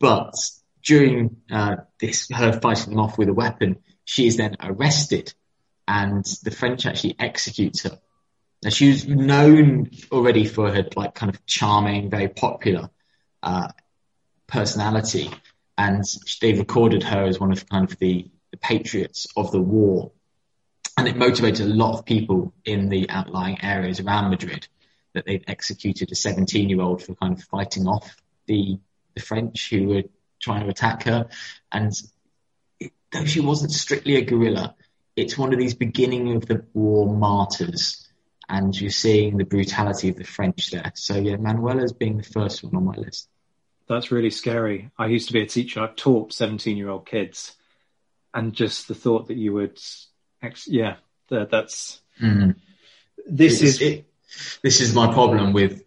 but during uh, this, her fighting them off with a weapon, she is then arrested and the French actually execute her. Now she was known already for her like kind of charming, very popular uh, personality, and they recorded her as one of kind of the, the patriots of the war. And it motivated a lot of people in the outlying areas around Madrid that they'd executed a 17 year old for kind of fighting off the, the French who were trying to attack her. And it, though she wasn't strictly a guerrilla, it's one of these beginning of the war martyrs. And you're seeing the brutality of the French there. So yeah, Manuela's being the first one on my list. That's really scary. I used to be a teacher. I've taught 17 year old kids. And just the thought that you would, yeah, that, that's, mm. this It's- is, it, this is my problem with,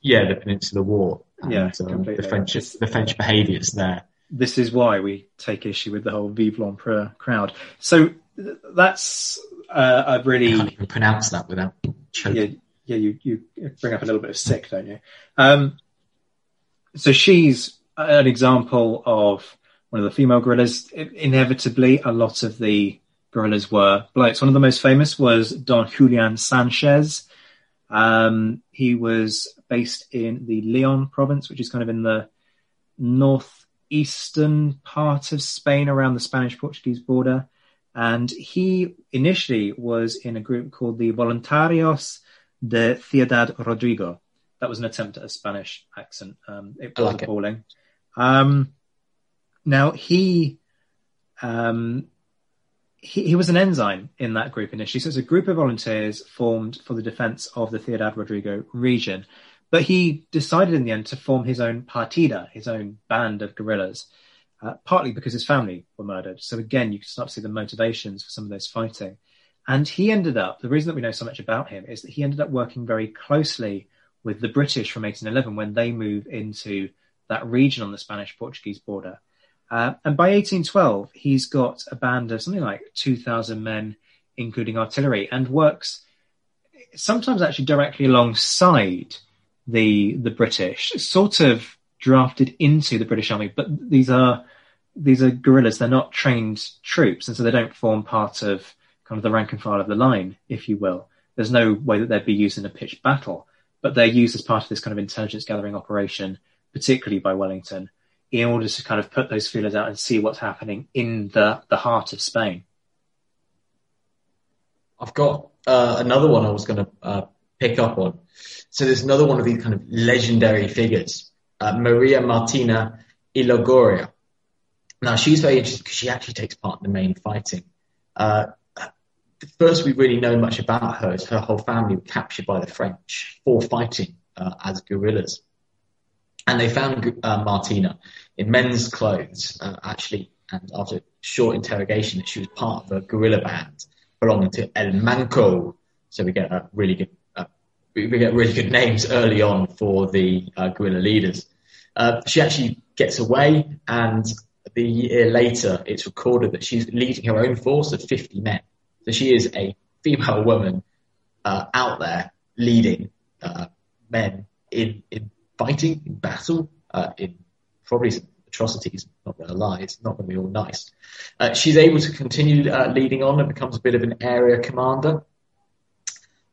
yeah, the Peninsula War. And, Yeah, um, the French, the French behaviours there. this is why we take issue with the whole Vive l'Empereur crowd. So that's, uh, a I really, can't even pronounce that without choking. yeah, yeah, you, you bring up a little bit of sick, don't you? Um, so she's an example of one of the female guerrillas. Inevitably, a lot of the guerrillas were blokes. One of the most famous was Don Julian Sanchez. Um, he was based in the Leon province, which is kind of in the northeastern part of Spain around the Spanish Portuguese border. And he initially was in a group called the Voluntarios de Ciudad Rodrigo. That was an attempt at a Spanish accent. Um, it was like it. appalling. Um, now he, um, he, he was an ensign in that group initially. So it's a group of volunteers formed for the defense of the Ciudad Rodrigo region. But he decided in the end to form his own partida, his own band of guerrillas, uh, partly because his family were murdered. So again, you can start to see the motivations for some of those fighting. And he ended up, the reason that we know so much about him is that he ended up working very closely with the British from 1811 when they move into that region on the Spanish Portuguese border. Uh, and by 1812, he's got a band of something like 2,000 men, including artillery, and works sometimes actually directly alongside the the British, sort of drafted into the British Army. But these are these are guerrillas; they're not trained troops, and so they don't form part of kind of the rank and file of the line, if you will. There's no way that they'd be used in a pitched battle, but they're used as part of this kind of intelligence gathering operation, particularly by Wellington, in order to kind of put those feelers out and see what's happening in the the heart of Spain. I've got uh, another one I was going to uh, pick up on. So there's another one of these kind of legendary figures, uh, Maria Martina Ilogoria. Now she's very interesting because she actually takes part in the main fighting. Uh, first we really know much about her is her whole family were captured by the French for fighting uh, as guerrillas. And they found uh, Martina in men's clothes, uh, actually, and after short interrogation, that she was part of a guerrilla band belonging to El Manco. So we get a really good, we we get really good names early on for the uh, guerrilla leaders. Uh, she actually gets away, and the year later, it's recorded that she's leading her own force of 50 men. So she is a female woman uh, out there leading uh, men in in fighting, in battle, uh, in probably some atrocities. Not going to lie, it's not going to be all nice. Uh, she's able to continue uh, leading on and becomes a bit of an area commander.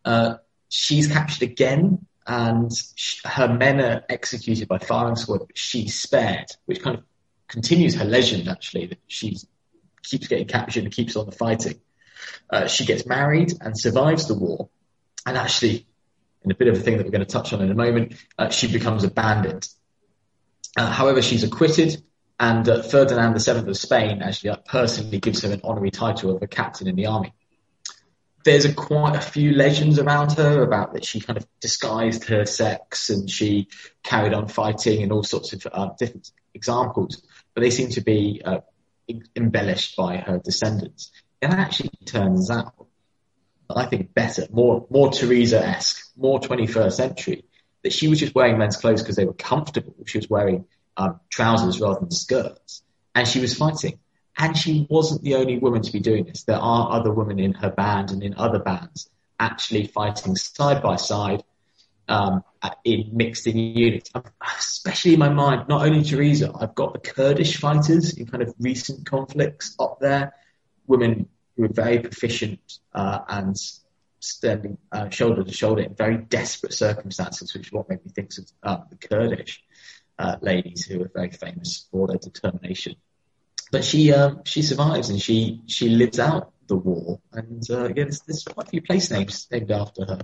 Uh, she's captured again, and her men are executed by firing squad, but she's spared, which kind of continues her legend actually that she keeps getting captured and keeps on the fighting. Uh, she gets married and survives the war, and actually, in a bit of a thing that we're going to touch on in a moment, uh, she becomes a bandit. Uh, however, she's acquitted, and uh, Ferdinand VII of Spain actually uh, personally gives her an honorary title of a captain in the army. There's a, quite a few legends around her about that she kind of disguised her sex and she carried on fighting and all sorts of uh, different examples, but they seem to be uh, embellished by her descendants. It actually turns out, I think, better, more more Teresa-esque, more 21st century, that she was just wearing men's clothes because they were comfortable. She was wearing um, trousers rather than skirts, and she was fighting. And she wasn't the only woman to be doing this. There are other women in her band and in other bands actually fighting side by side um, in mixed in units. Especially in my mind, not only Teresa, I've got the Kurdish fighters in kind of recent conflicts up there. Women who are very proficient uh, and standing uh, shoulder to shoulder in very desperate circumstances, which is what made me think of uh, the Kurdish. uh, ladies who are very famous for their determination. But she um, she survives and she she lives out the war. And uh, yeah, there's, there's quite a few place names named after her.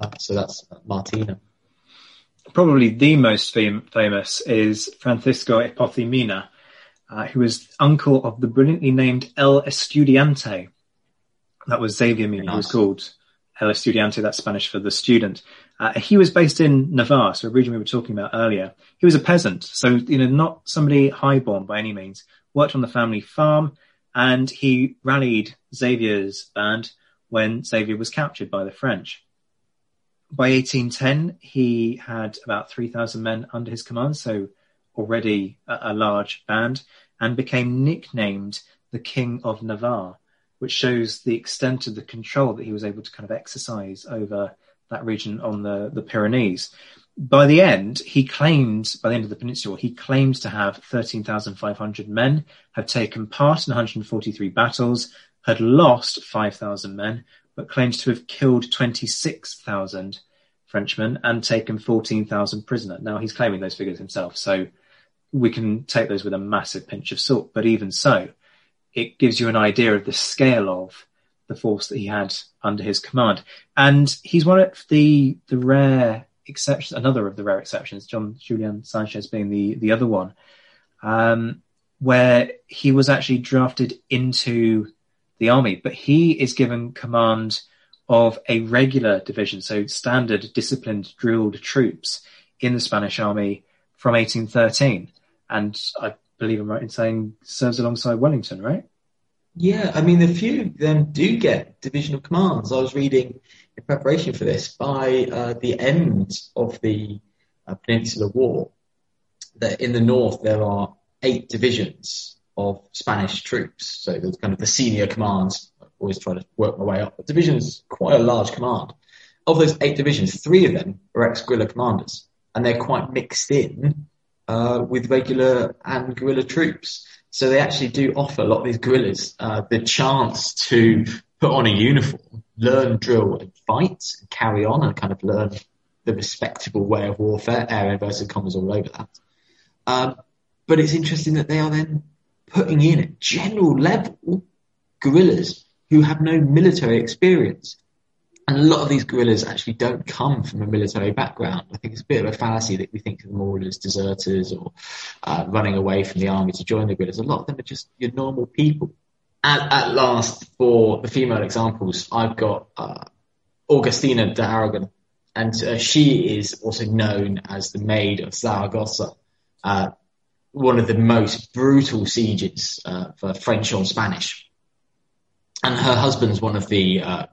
Uh, so that's Martina. Probably the most fam- famous is Francisco Espoz y Mina, uh, who was uncle of the brilliantly named El Estudiante. That was Xavier Mina, nice. who was called El Estudiante, that's Spanish for the student. Uh, he was based in Navarre, so a region we were talking about earlier. He was a peasant, so you know, not somebody highborn by any means. Worked on the family farm, and he rallied Xavier's band when Xavier was captured by the French. By 1810, he had about 3,000 men under his command, so already a, a large band, and became nicknamed the King of Navarre, which shows the extent of the control that he was able to kind of exercise over that region on the, the Pyrenees. By the end, he claimed, by the end of the peninsula, he claimed to have 13,500 men, had taken part in 143 battles, had lost 5,000 men, but claimed to have killed 26,000 Frenchmen and taken 14,000 prisoner. Now he's claiming those figures himself, so we can take those with a massive pinch of salt. But even so, it gives you an idea of the scale of the force that he had under his command. And he's one of the the rare exceptions, another of the rare exceptions, Don Julian Sanchez being the the other one, um, where he was actually drafted into the army, but he is given command of a regular division, so standard, disciplined, drilled troops in the Spanish army from 1813. And I believe I'm right in saying serves alongside Wellington, right? Yeah, I mean, a few of them do get divisional commands. I was reading in preparation for this by uh, the end of the uh, Peninsular War that in the north there are eight divisions of Spanish troops. So there's kind of the senior commands. I always try to work my way up. Division is quite a large command. Of those eight divisions, three of them are ex-guerrilla commanders, and they're quite mixed in uh, with regular and guerrilla troops. So they actually do offer a lot of these guerrillas uh, the chance to put on a uniform, learn, drill, and fight, and carry on, and kind of learn the respectable way of warfare. Air inverted commas all over that. Um, but it's interesting that they are then putting in at general level guerrillas who have no military experience. And a lot of these guerrillas actually don't come from a military background. I think it's a bit of a fallacy that we think of them all as deserters or uh, running away from the army to join the guerrillas. A lot of them are just your normal people. At, at last, for the female examples, I've got uh, Augustina de Aragon, and uh, she is also known as the Maid of Zaragoza, uh, one of the most brutal sieges uh, for French on Spanish. And her husband's one of the uh,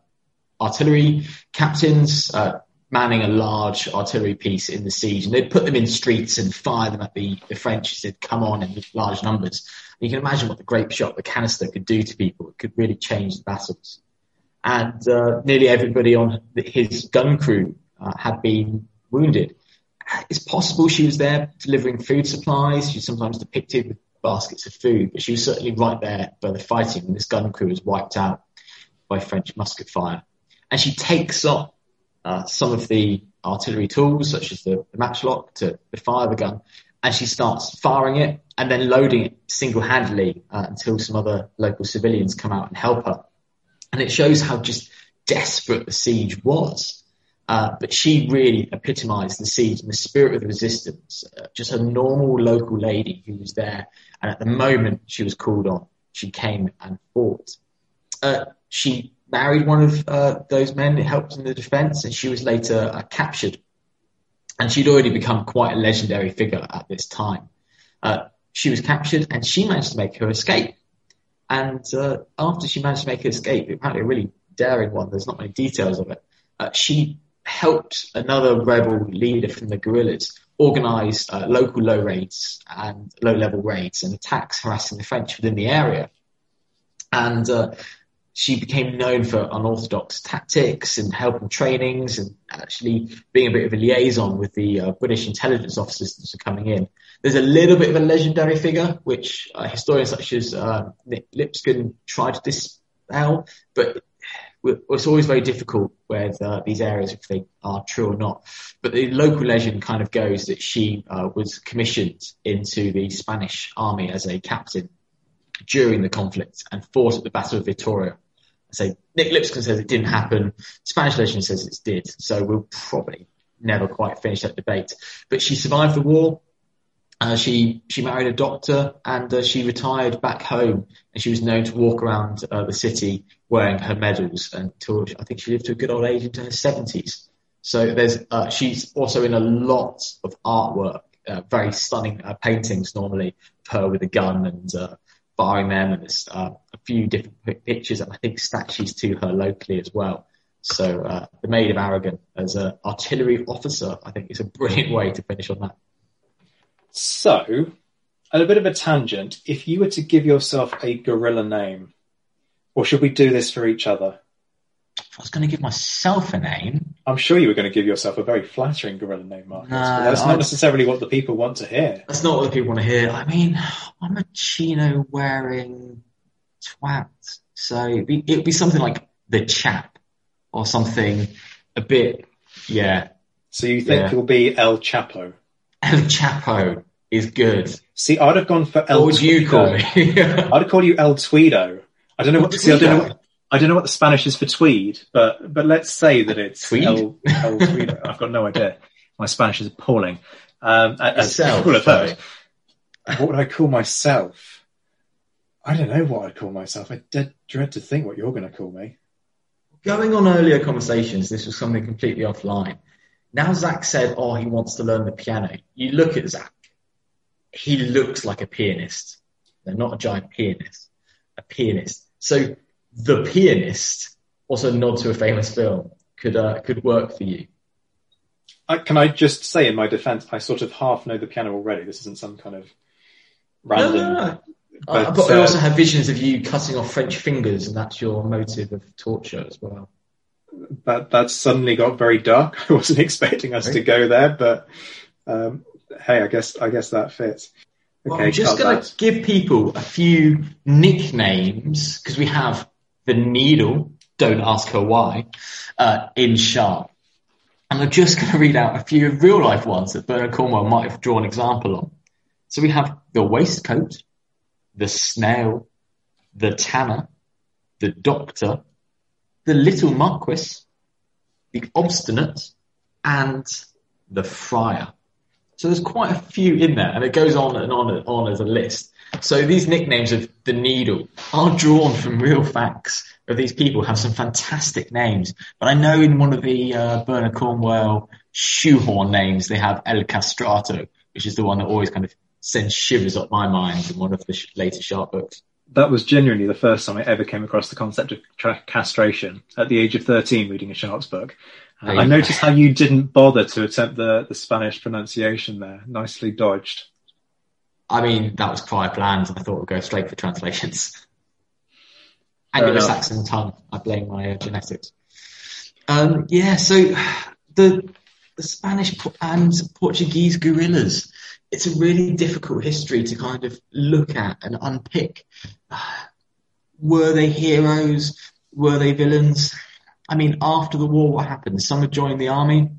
artillery captains. Uh, manning a large artillery piece in the siege, and they'd put them in streets and fire them at the, the French as they'd come on in large numbers. And you can imagine what the grape shot, the canister could do to people. It could really change the battles. And uh, nearly everybody on his gun crew uh, had been wounded. It's possible she was there delivering food supplies. She's sometimes depicted with baskets of food, but she was certainly right there by the fighting when this gun crew was wiped out by French musket fire and she takes on uh, some of the artillery tools, such as the, the matchlock, to, to, fire the gun, and she starts firing it and then loading it single-handedly uh, until some other local civilians come out and help her. And it shows how just desperate the siege was. Uh, but she really epitomized the siege and the spirit of the resistance. Uh, just a normal local lady who was there, and at the moment she was called on, she came and fought. Uh, she married one of uh, those men, it helped in the defense, and she was later uh, captured. And she'd already become quite a legendary figure at this time. Uh, she was captured and she managed to make her escape. And uh, after she managed to make her escape, apparently a really daring one, there's not many details of it, uh, she helped another rebel leader from the guerrillas organize uh, local low raids and low level raids and attacks harassing the French within the area. And she became known for unorthodox tactics and helping trainings and actually being a bit of a liaison with the uh, British intelligence officers that were coming in. There's a little bit of a legendary figure, which uh, historians such as uh, Nick Lipscomb tried to dispel, but it's always very difficult with these areas if they are true or not. But the local legend kind of goes that she uh, was commissioned into the Spanish army as a captain during the conflict and fought at the Battle of Vittoria. So Nick Lipscomb says it didn't happen. Spanish legend says it did. So we'll probably never quite finish that debate. But she survived the war. Uh, she she married a doctor and uh, she retired back home and she was known to walk around uh, the city wearing her medals until I think she lived to a good old age into her seventies. So there's uh, she's also in a lot of artwork, uh, very stunning uh, paintings normally of her with a gun and firing them and there's uh, a few different pictures and I think statues to her locally as well. So uh, the Maid of Aragon as an artillery officer, I think is a brilliant way to finish on that. So, at a bit of a tangent, if you were to give yourself a guerrilla name, or should we do this for each other? If I was going to give myself a name, I'm sure you were going to give yourself a very flattering guerrilla name, Marcus. But that's not necessarily what the people want to hear. That's not what the people want to hear. I mean, I'm a chino wearing twat, so it'd be, it'd be something like the chap or something a bit, yeah. So you think yeah. it'll be El Chapo? El Chapo is good. See, I'd have gone for El. What would you call me? I'd call you El Tweedo. I don't know what. To see, I don't know. What, I don't know what the Spanish is for tweed, but but let's say that it's tweed. El, El Tweedo. I've got no idea. My Spanish is appalling. Um, as have heard. What would I call myself? I don't know what I'd call myself. I dread to think what you're going to call me. Going on earlier conversations, this was something completely offline. Now Zach said, oh, he wants to learn the piano. You look at Zach. He looks like a pianist. They're not a giant pianist, a pianist. So the pianist, also nod to a famous film, could uh, could work for you. I, can I just say in my defence, I sort of half know the piano already. This isn't some kind of random. No, no, no. But, uh, but I also have visions of you cutting off French fingers, and that's your motive of torture as well that that suddenly got very dark. I wasn't expecting us to go there, but um, hey, I guess I guess that fits. Okay, well, I'm just going to give people a few nicknames because we have the needle. Don't ask her why. Uh, in Sharpe, and I'm just going to read out a few real life ones that Bernard Cornwell might have drawn an example on. So we have the waistcoat, the snail, the tanner, the doctor, the little marquis, the obstinate, and the friar. So there's quite a few in there, and it goes on and on and on as a list. So these nicknames of the needle are drawn from real facts of these people have some fantastic names. But I know in one of the uh, Bernard Cornwell shoehorn names, they have El Castrato, which is the one that always kind of sends shivers up my mind in one of the sh- later Sharpe books that was genuinely the first time I ever came across the concept of tra- castration at the age of 13 reading a Sharpe's book. Uh, I noticed how you didn't bother to attempt the, the Spanish pronunciation there. Nicely dodged. I mean, that was prior plans. I thought we'd go straight for translations. Anglo-Saxon tongue. I blame my uh, genetics. Um, yeah, so the the Spanish and Portuguese guerrillas it's a really difficult history to kind of look at and unpick. Were they heroes? Were they villains? I mean, after the war, what happened? Some had joined the army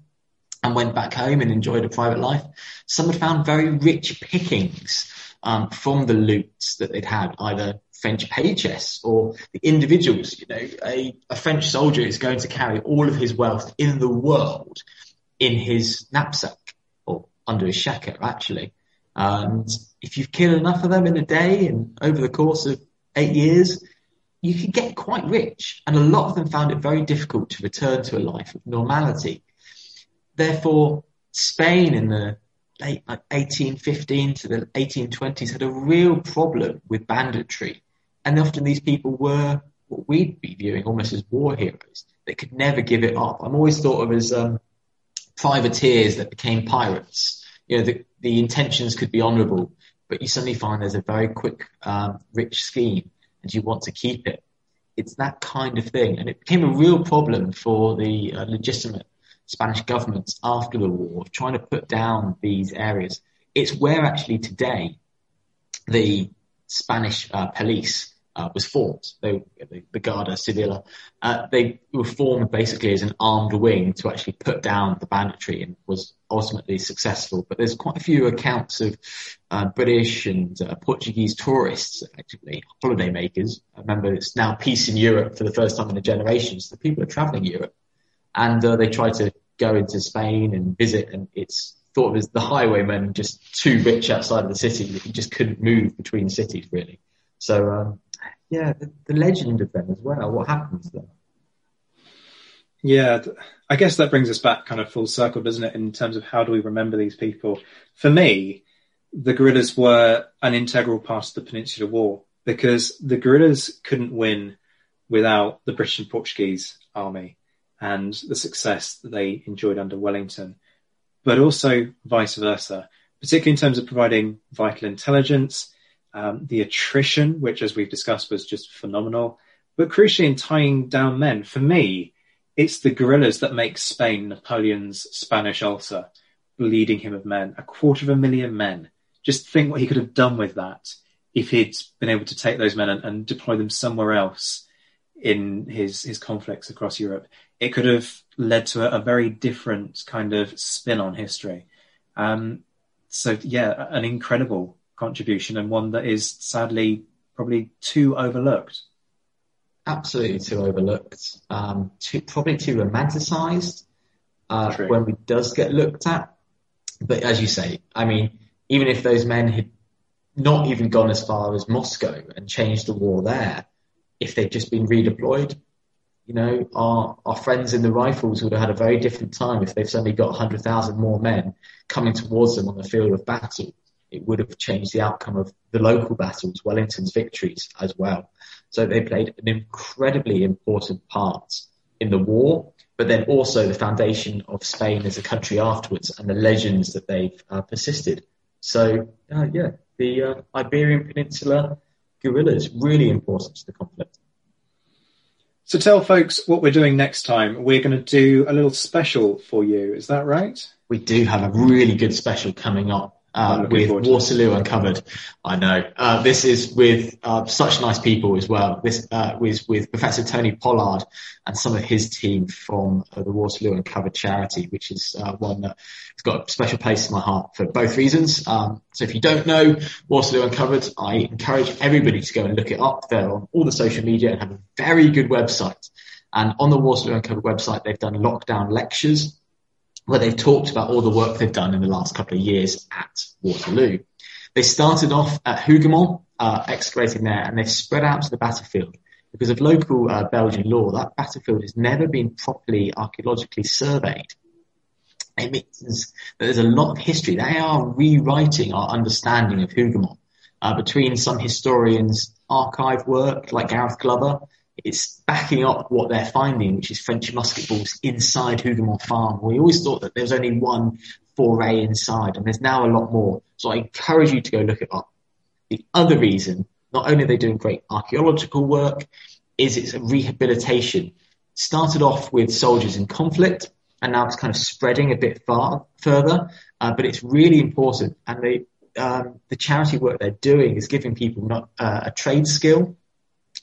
and went back home and enjoyed a private life. Some had found very rich pickings um, from the loots that they'd had, either French paychests or the individuals. You know, a, a French soldier is going to carry all of his wealth in the world in his knapsack or under his shako, actually. And if you've killed enough of them in a day and over the course of eight years, you could get quite rich. And a lot of them found it very difficult to return to a life of normality. Therefore, Spain in the late 1815 to the 1820s had a real problem with banditry. And often these people were what we'd be viewing almost as war heroes. They could never give it up. I'm always thought of as um, privateers that became pirates. You know, the, the intentions could be honourable, but you suddenly find there's a very quick, um, rich scheme and you want to keep it. It's that kind of thing. And it became a real problem for the uh, legitimate Spanish governments after the war of trying to put down these areas. It's where actually today the Spanish uh, police uh, was formed. They, the, the Guardia Civil, uh, they were formed basically as an armed wing to actually put down the banditry and was ultimately successful. But there's quite a few accounts of uh, British and uh, Portuguese tourists, effectively holidaymakers. Remember it's now peace in Europe for the first time in a generation. So the people are traveling Europe and uh, they try to go into Spain and visit and it's thought of as the highwaymen just too rich outside of the city you just couldn't move between cities really. So um, yeah, the, the legend of them as well. What happens there? Yeah, I guess that brings us back kind of full circle, doesn't it, in terms of how do we remember these people? For me, the guerrillas were an integral part of the Peninsular War because the guerrillas couldn't win without the British and Portuguese army and the success that they enjoyed under Wellington, but also vice versa, particularly in terms of providing vital intelligence, um, the attrition, which, as we've discussed, was just phenomenal. But crucially, in tying down men, for me, it's the guerrillas that make Spain Napoleon's Spanish ulcer, bleeding him of men, a quarter of a million men. Just think what he could have done with that if he'd been able to take those men and, and deploy them somewhere else in his his conflicts across Europe. It could have led to a, a very different kind of spin on history. Um, so yeah, an incredible contribution and one that is sadly probably too overlooked. Absolutely too overlooked. Um, too, probably too romanticized uh, when it does get looked at. But as you say, I mean, even if those men had not even gone as far as Moscow and changed the war there, if they'd just been redeployed, you know, our, our friends in the rifles would have had a very different time if they've suddenly got 100,000 more men coming towards them on the field of battle it would have changed the outcome of the local battles, Wellington's victories as well. So they played an incredibly important part in the war, but then also the foundation of Spain as a country afterwards and the legends that they've uh, persisted. So uh, yeah, the uh, Iberian Peninsula guerrillas really important to the conflict. So tell folks what we're doing next time. We're going to do a little special for you. Is that right? We do have a really good special coming up uh, with Waterloo Uncovered. I know. Uh, this is with uh, such nice people as well. This uh, was with Professor Tony Pollard and some of his team from uh, the Waterloo Uncovered charity, which is uh, one that has got a special place in my heart for both reasons. Um, so if you don't know Waterloo Uncovered, I encourage everybody to go and look it up. They're on all the social media and have a very good website. And on the Waterloo Uncovered website, they've done lockdown lectures where they've talked about all the work they've done in the last couple of years at Waterloo. They started off at Hougoumont, uh, excavating there, and they've spread out to the battlefield. Because of local uh, Belgian law, that battlefield has never been properly archaeologically surveyed. It means that there's a lot of history. They are rewriting our understanding of Hougoumont. Uh, between some historians' archive work, like Gareth Glover, it's backing up what they're finding, which is French musket balls inside Hougoumont Farm. We always thought that there was only one foray inside, and there's now a lot more. So I encourage you to go look it up. The other reason, not only are they doing great archaeological work, is it's a rehabilitation. Started off with soldiers in conflict, and now it's kind of spreading a bit far further. Uh, but it's really important, and they, um, the charity work they're doing is giving people not uh, a trade skill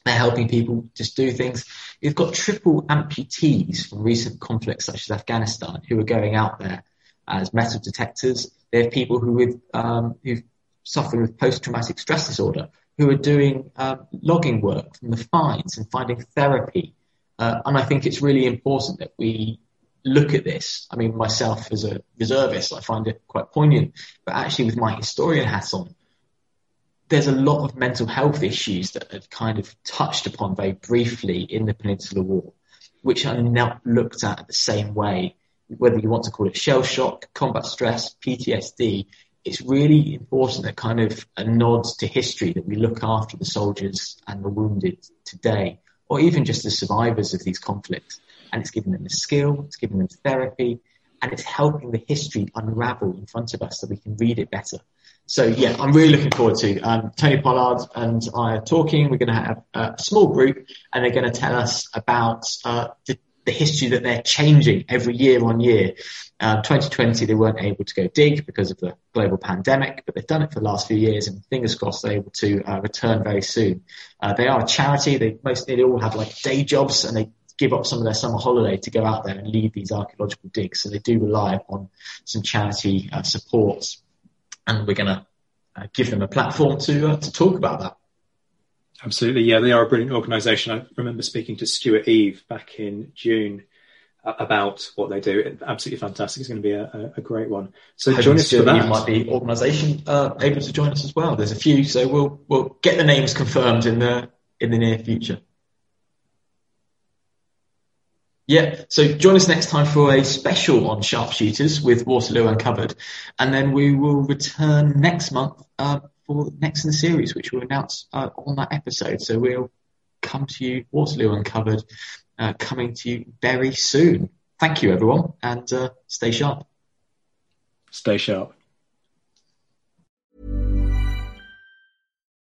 they're helping people just do things. You've got triple amputees from recent conflicts such as Afghanistan who are going out there as metal detectors. They have people who with um, who suffering with post-traumatic stress disorder who are doing uh, logging work from the finds and finding therapy. Uh, and I think it's really important that we look at this. I mean, myself as a reservist, I find it quite poignant, but actually with my historian hat on, there's a lot of mental health issues that are kind of touched upon very briefly in the Peninsular War, which are not looked at the same way. Whether you want to call it shell shock, combat stress, PTSD, it's really important that kind of a nod to history that we look after the soldiers and the wounded today, or even just the survivors of these conflicts. And it's giving them a skill, it's giving them therapy, and it's helping the history unravel in front of us so we can read it better. So yeah, I'm really looking forward to um, Tony Pollard and I are talking. We're going to have a small group, and they're going to tell us about uh, the the history that they're changing every year on year. Uh, 2020, they weren't able to go dig because of the global pandemic, but they've done it for the last few years and fingers crossed they're able to uh, return very soon. Uh, they are a charity. They mostly they all have like day jobs and they give up some of their summer holiday to go out there and lead these archaeological digs. So they do rely upon some charity uh, supports and we're going to uh, give them a platform to, uh, to talk about that. Absolutely, yeah, they are a brilliant organisation. I remember speaking to Stuart Eve back in June uh, about what they do. Absolutely fantastic. It's going to be a, a great one. So join us for that. You might be organisation uh, able to join us as well. There's a few, so we'll we'll get the names confirmed in the in the near future. Yeah, so join us next time for a special on sharpshooters with Waterloo Uncovered, and then we will return next month uh, for next in the series, which we'll announce uh, on that episode. So we'll come to you, Waterloo Uncovered, uh, coming to you very soon. Thank you, everyone, and uh, stay sharp. Stay sharp.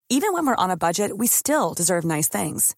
Even when we're on a budget, we still deserve nice things.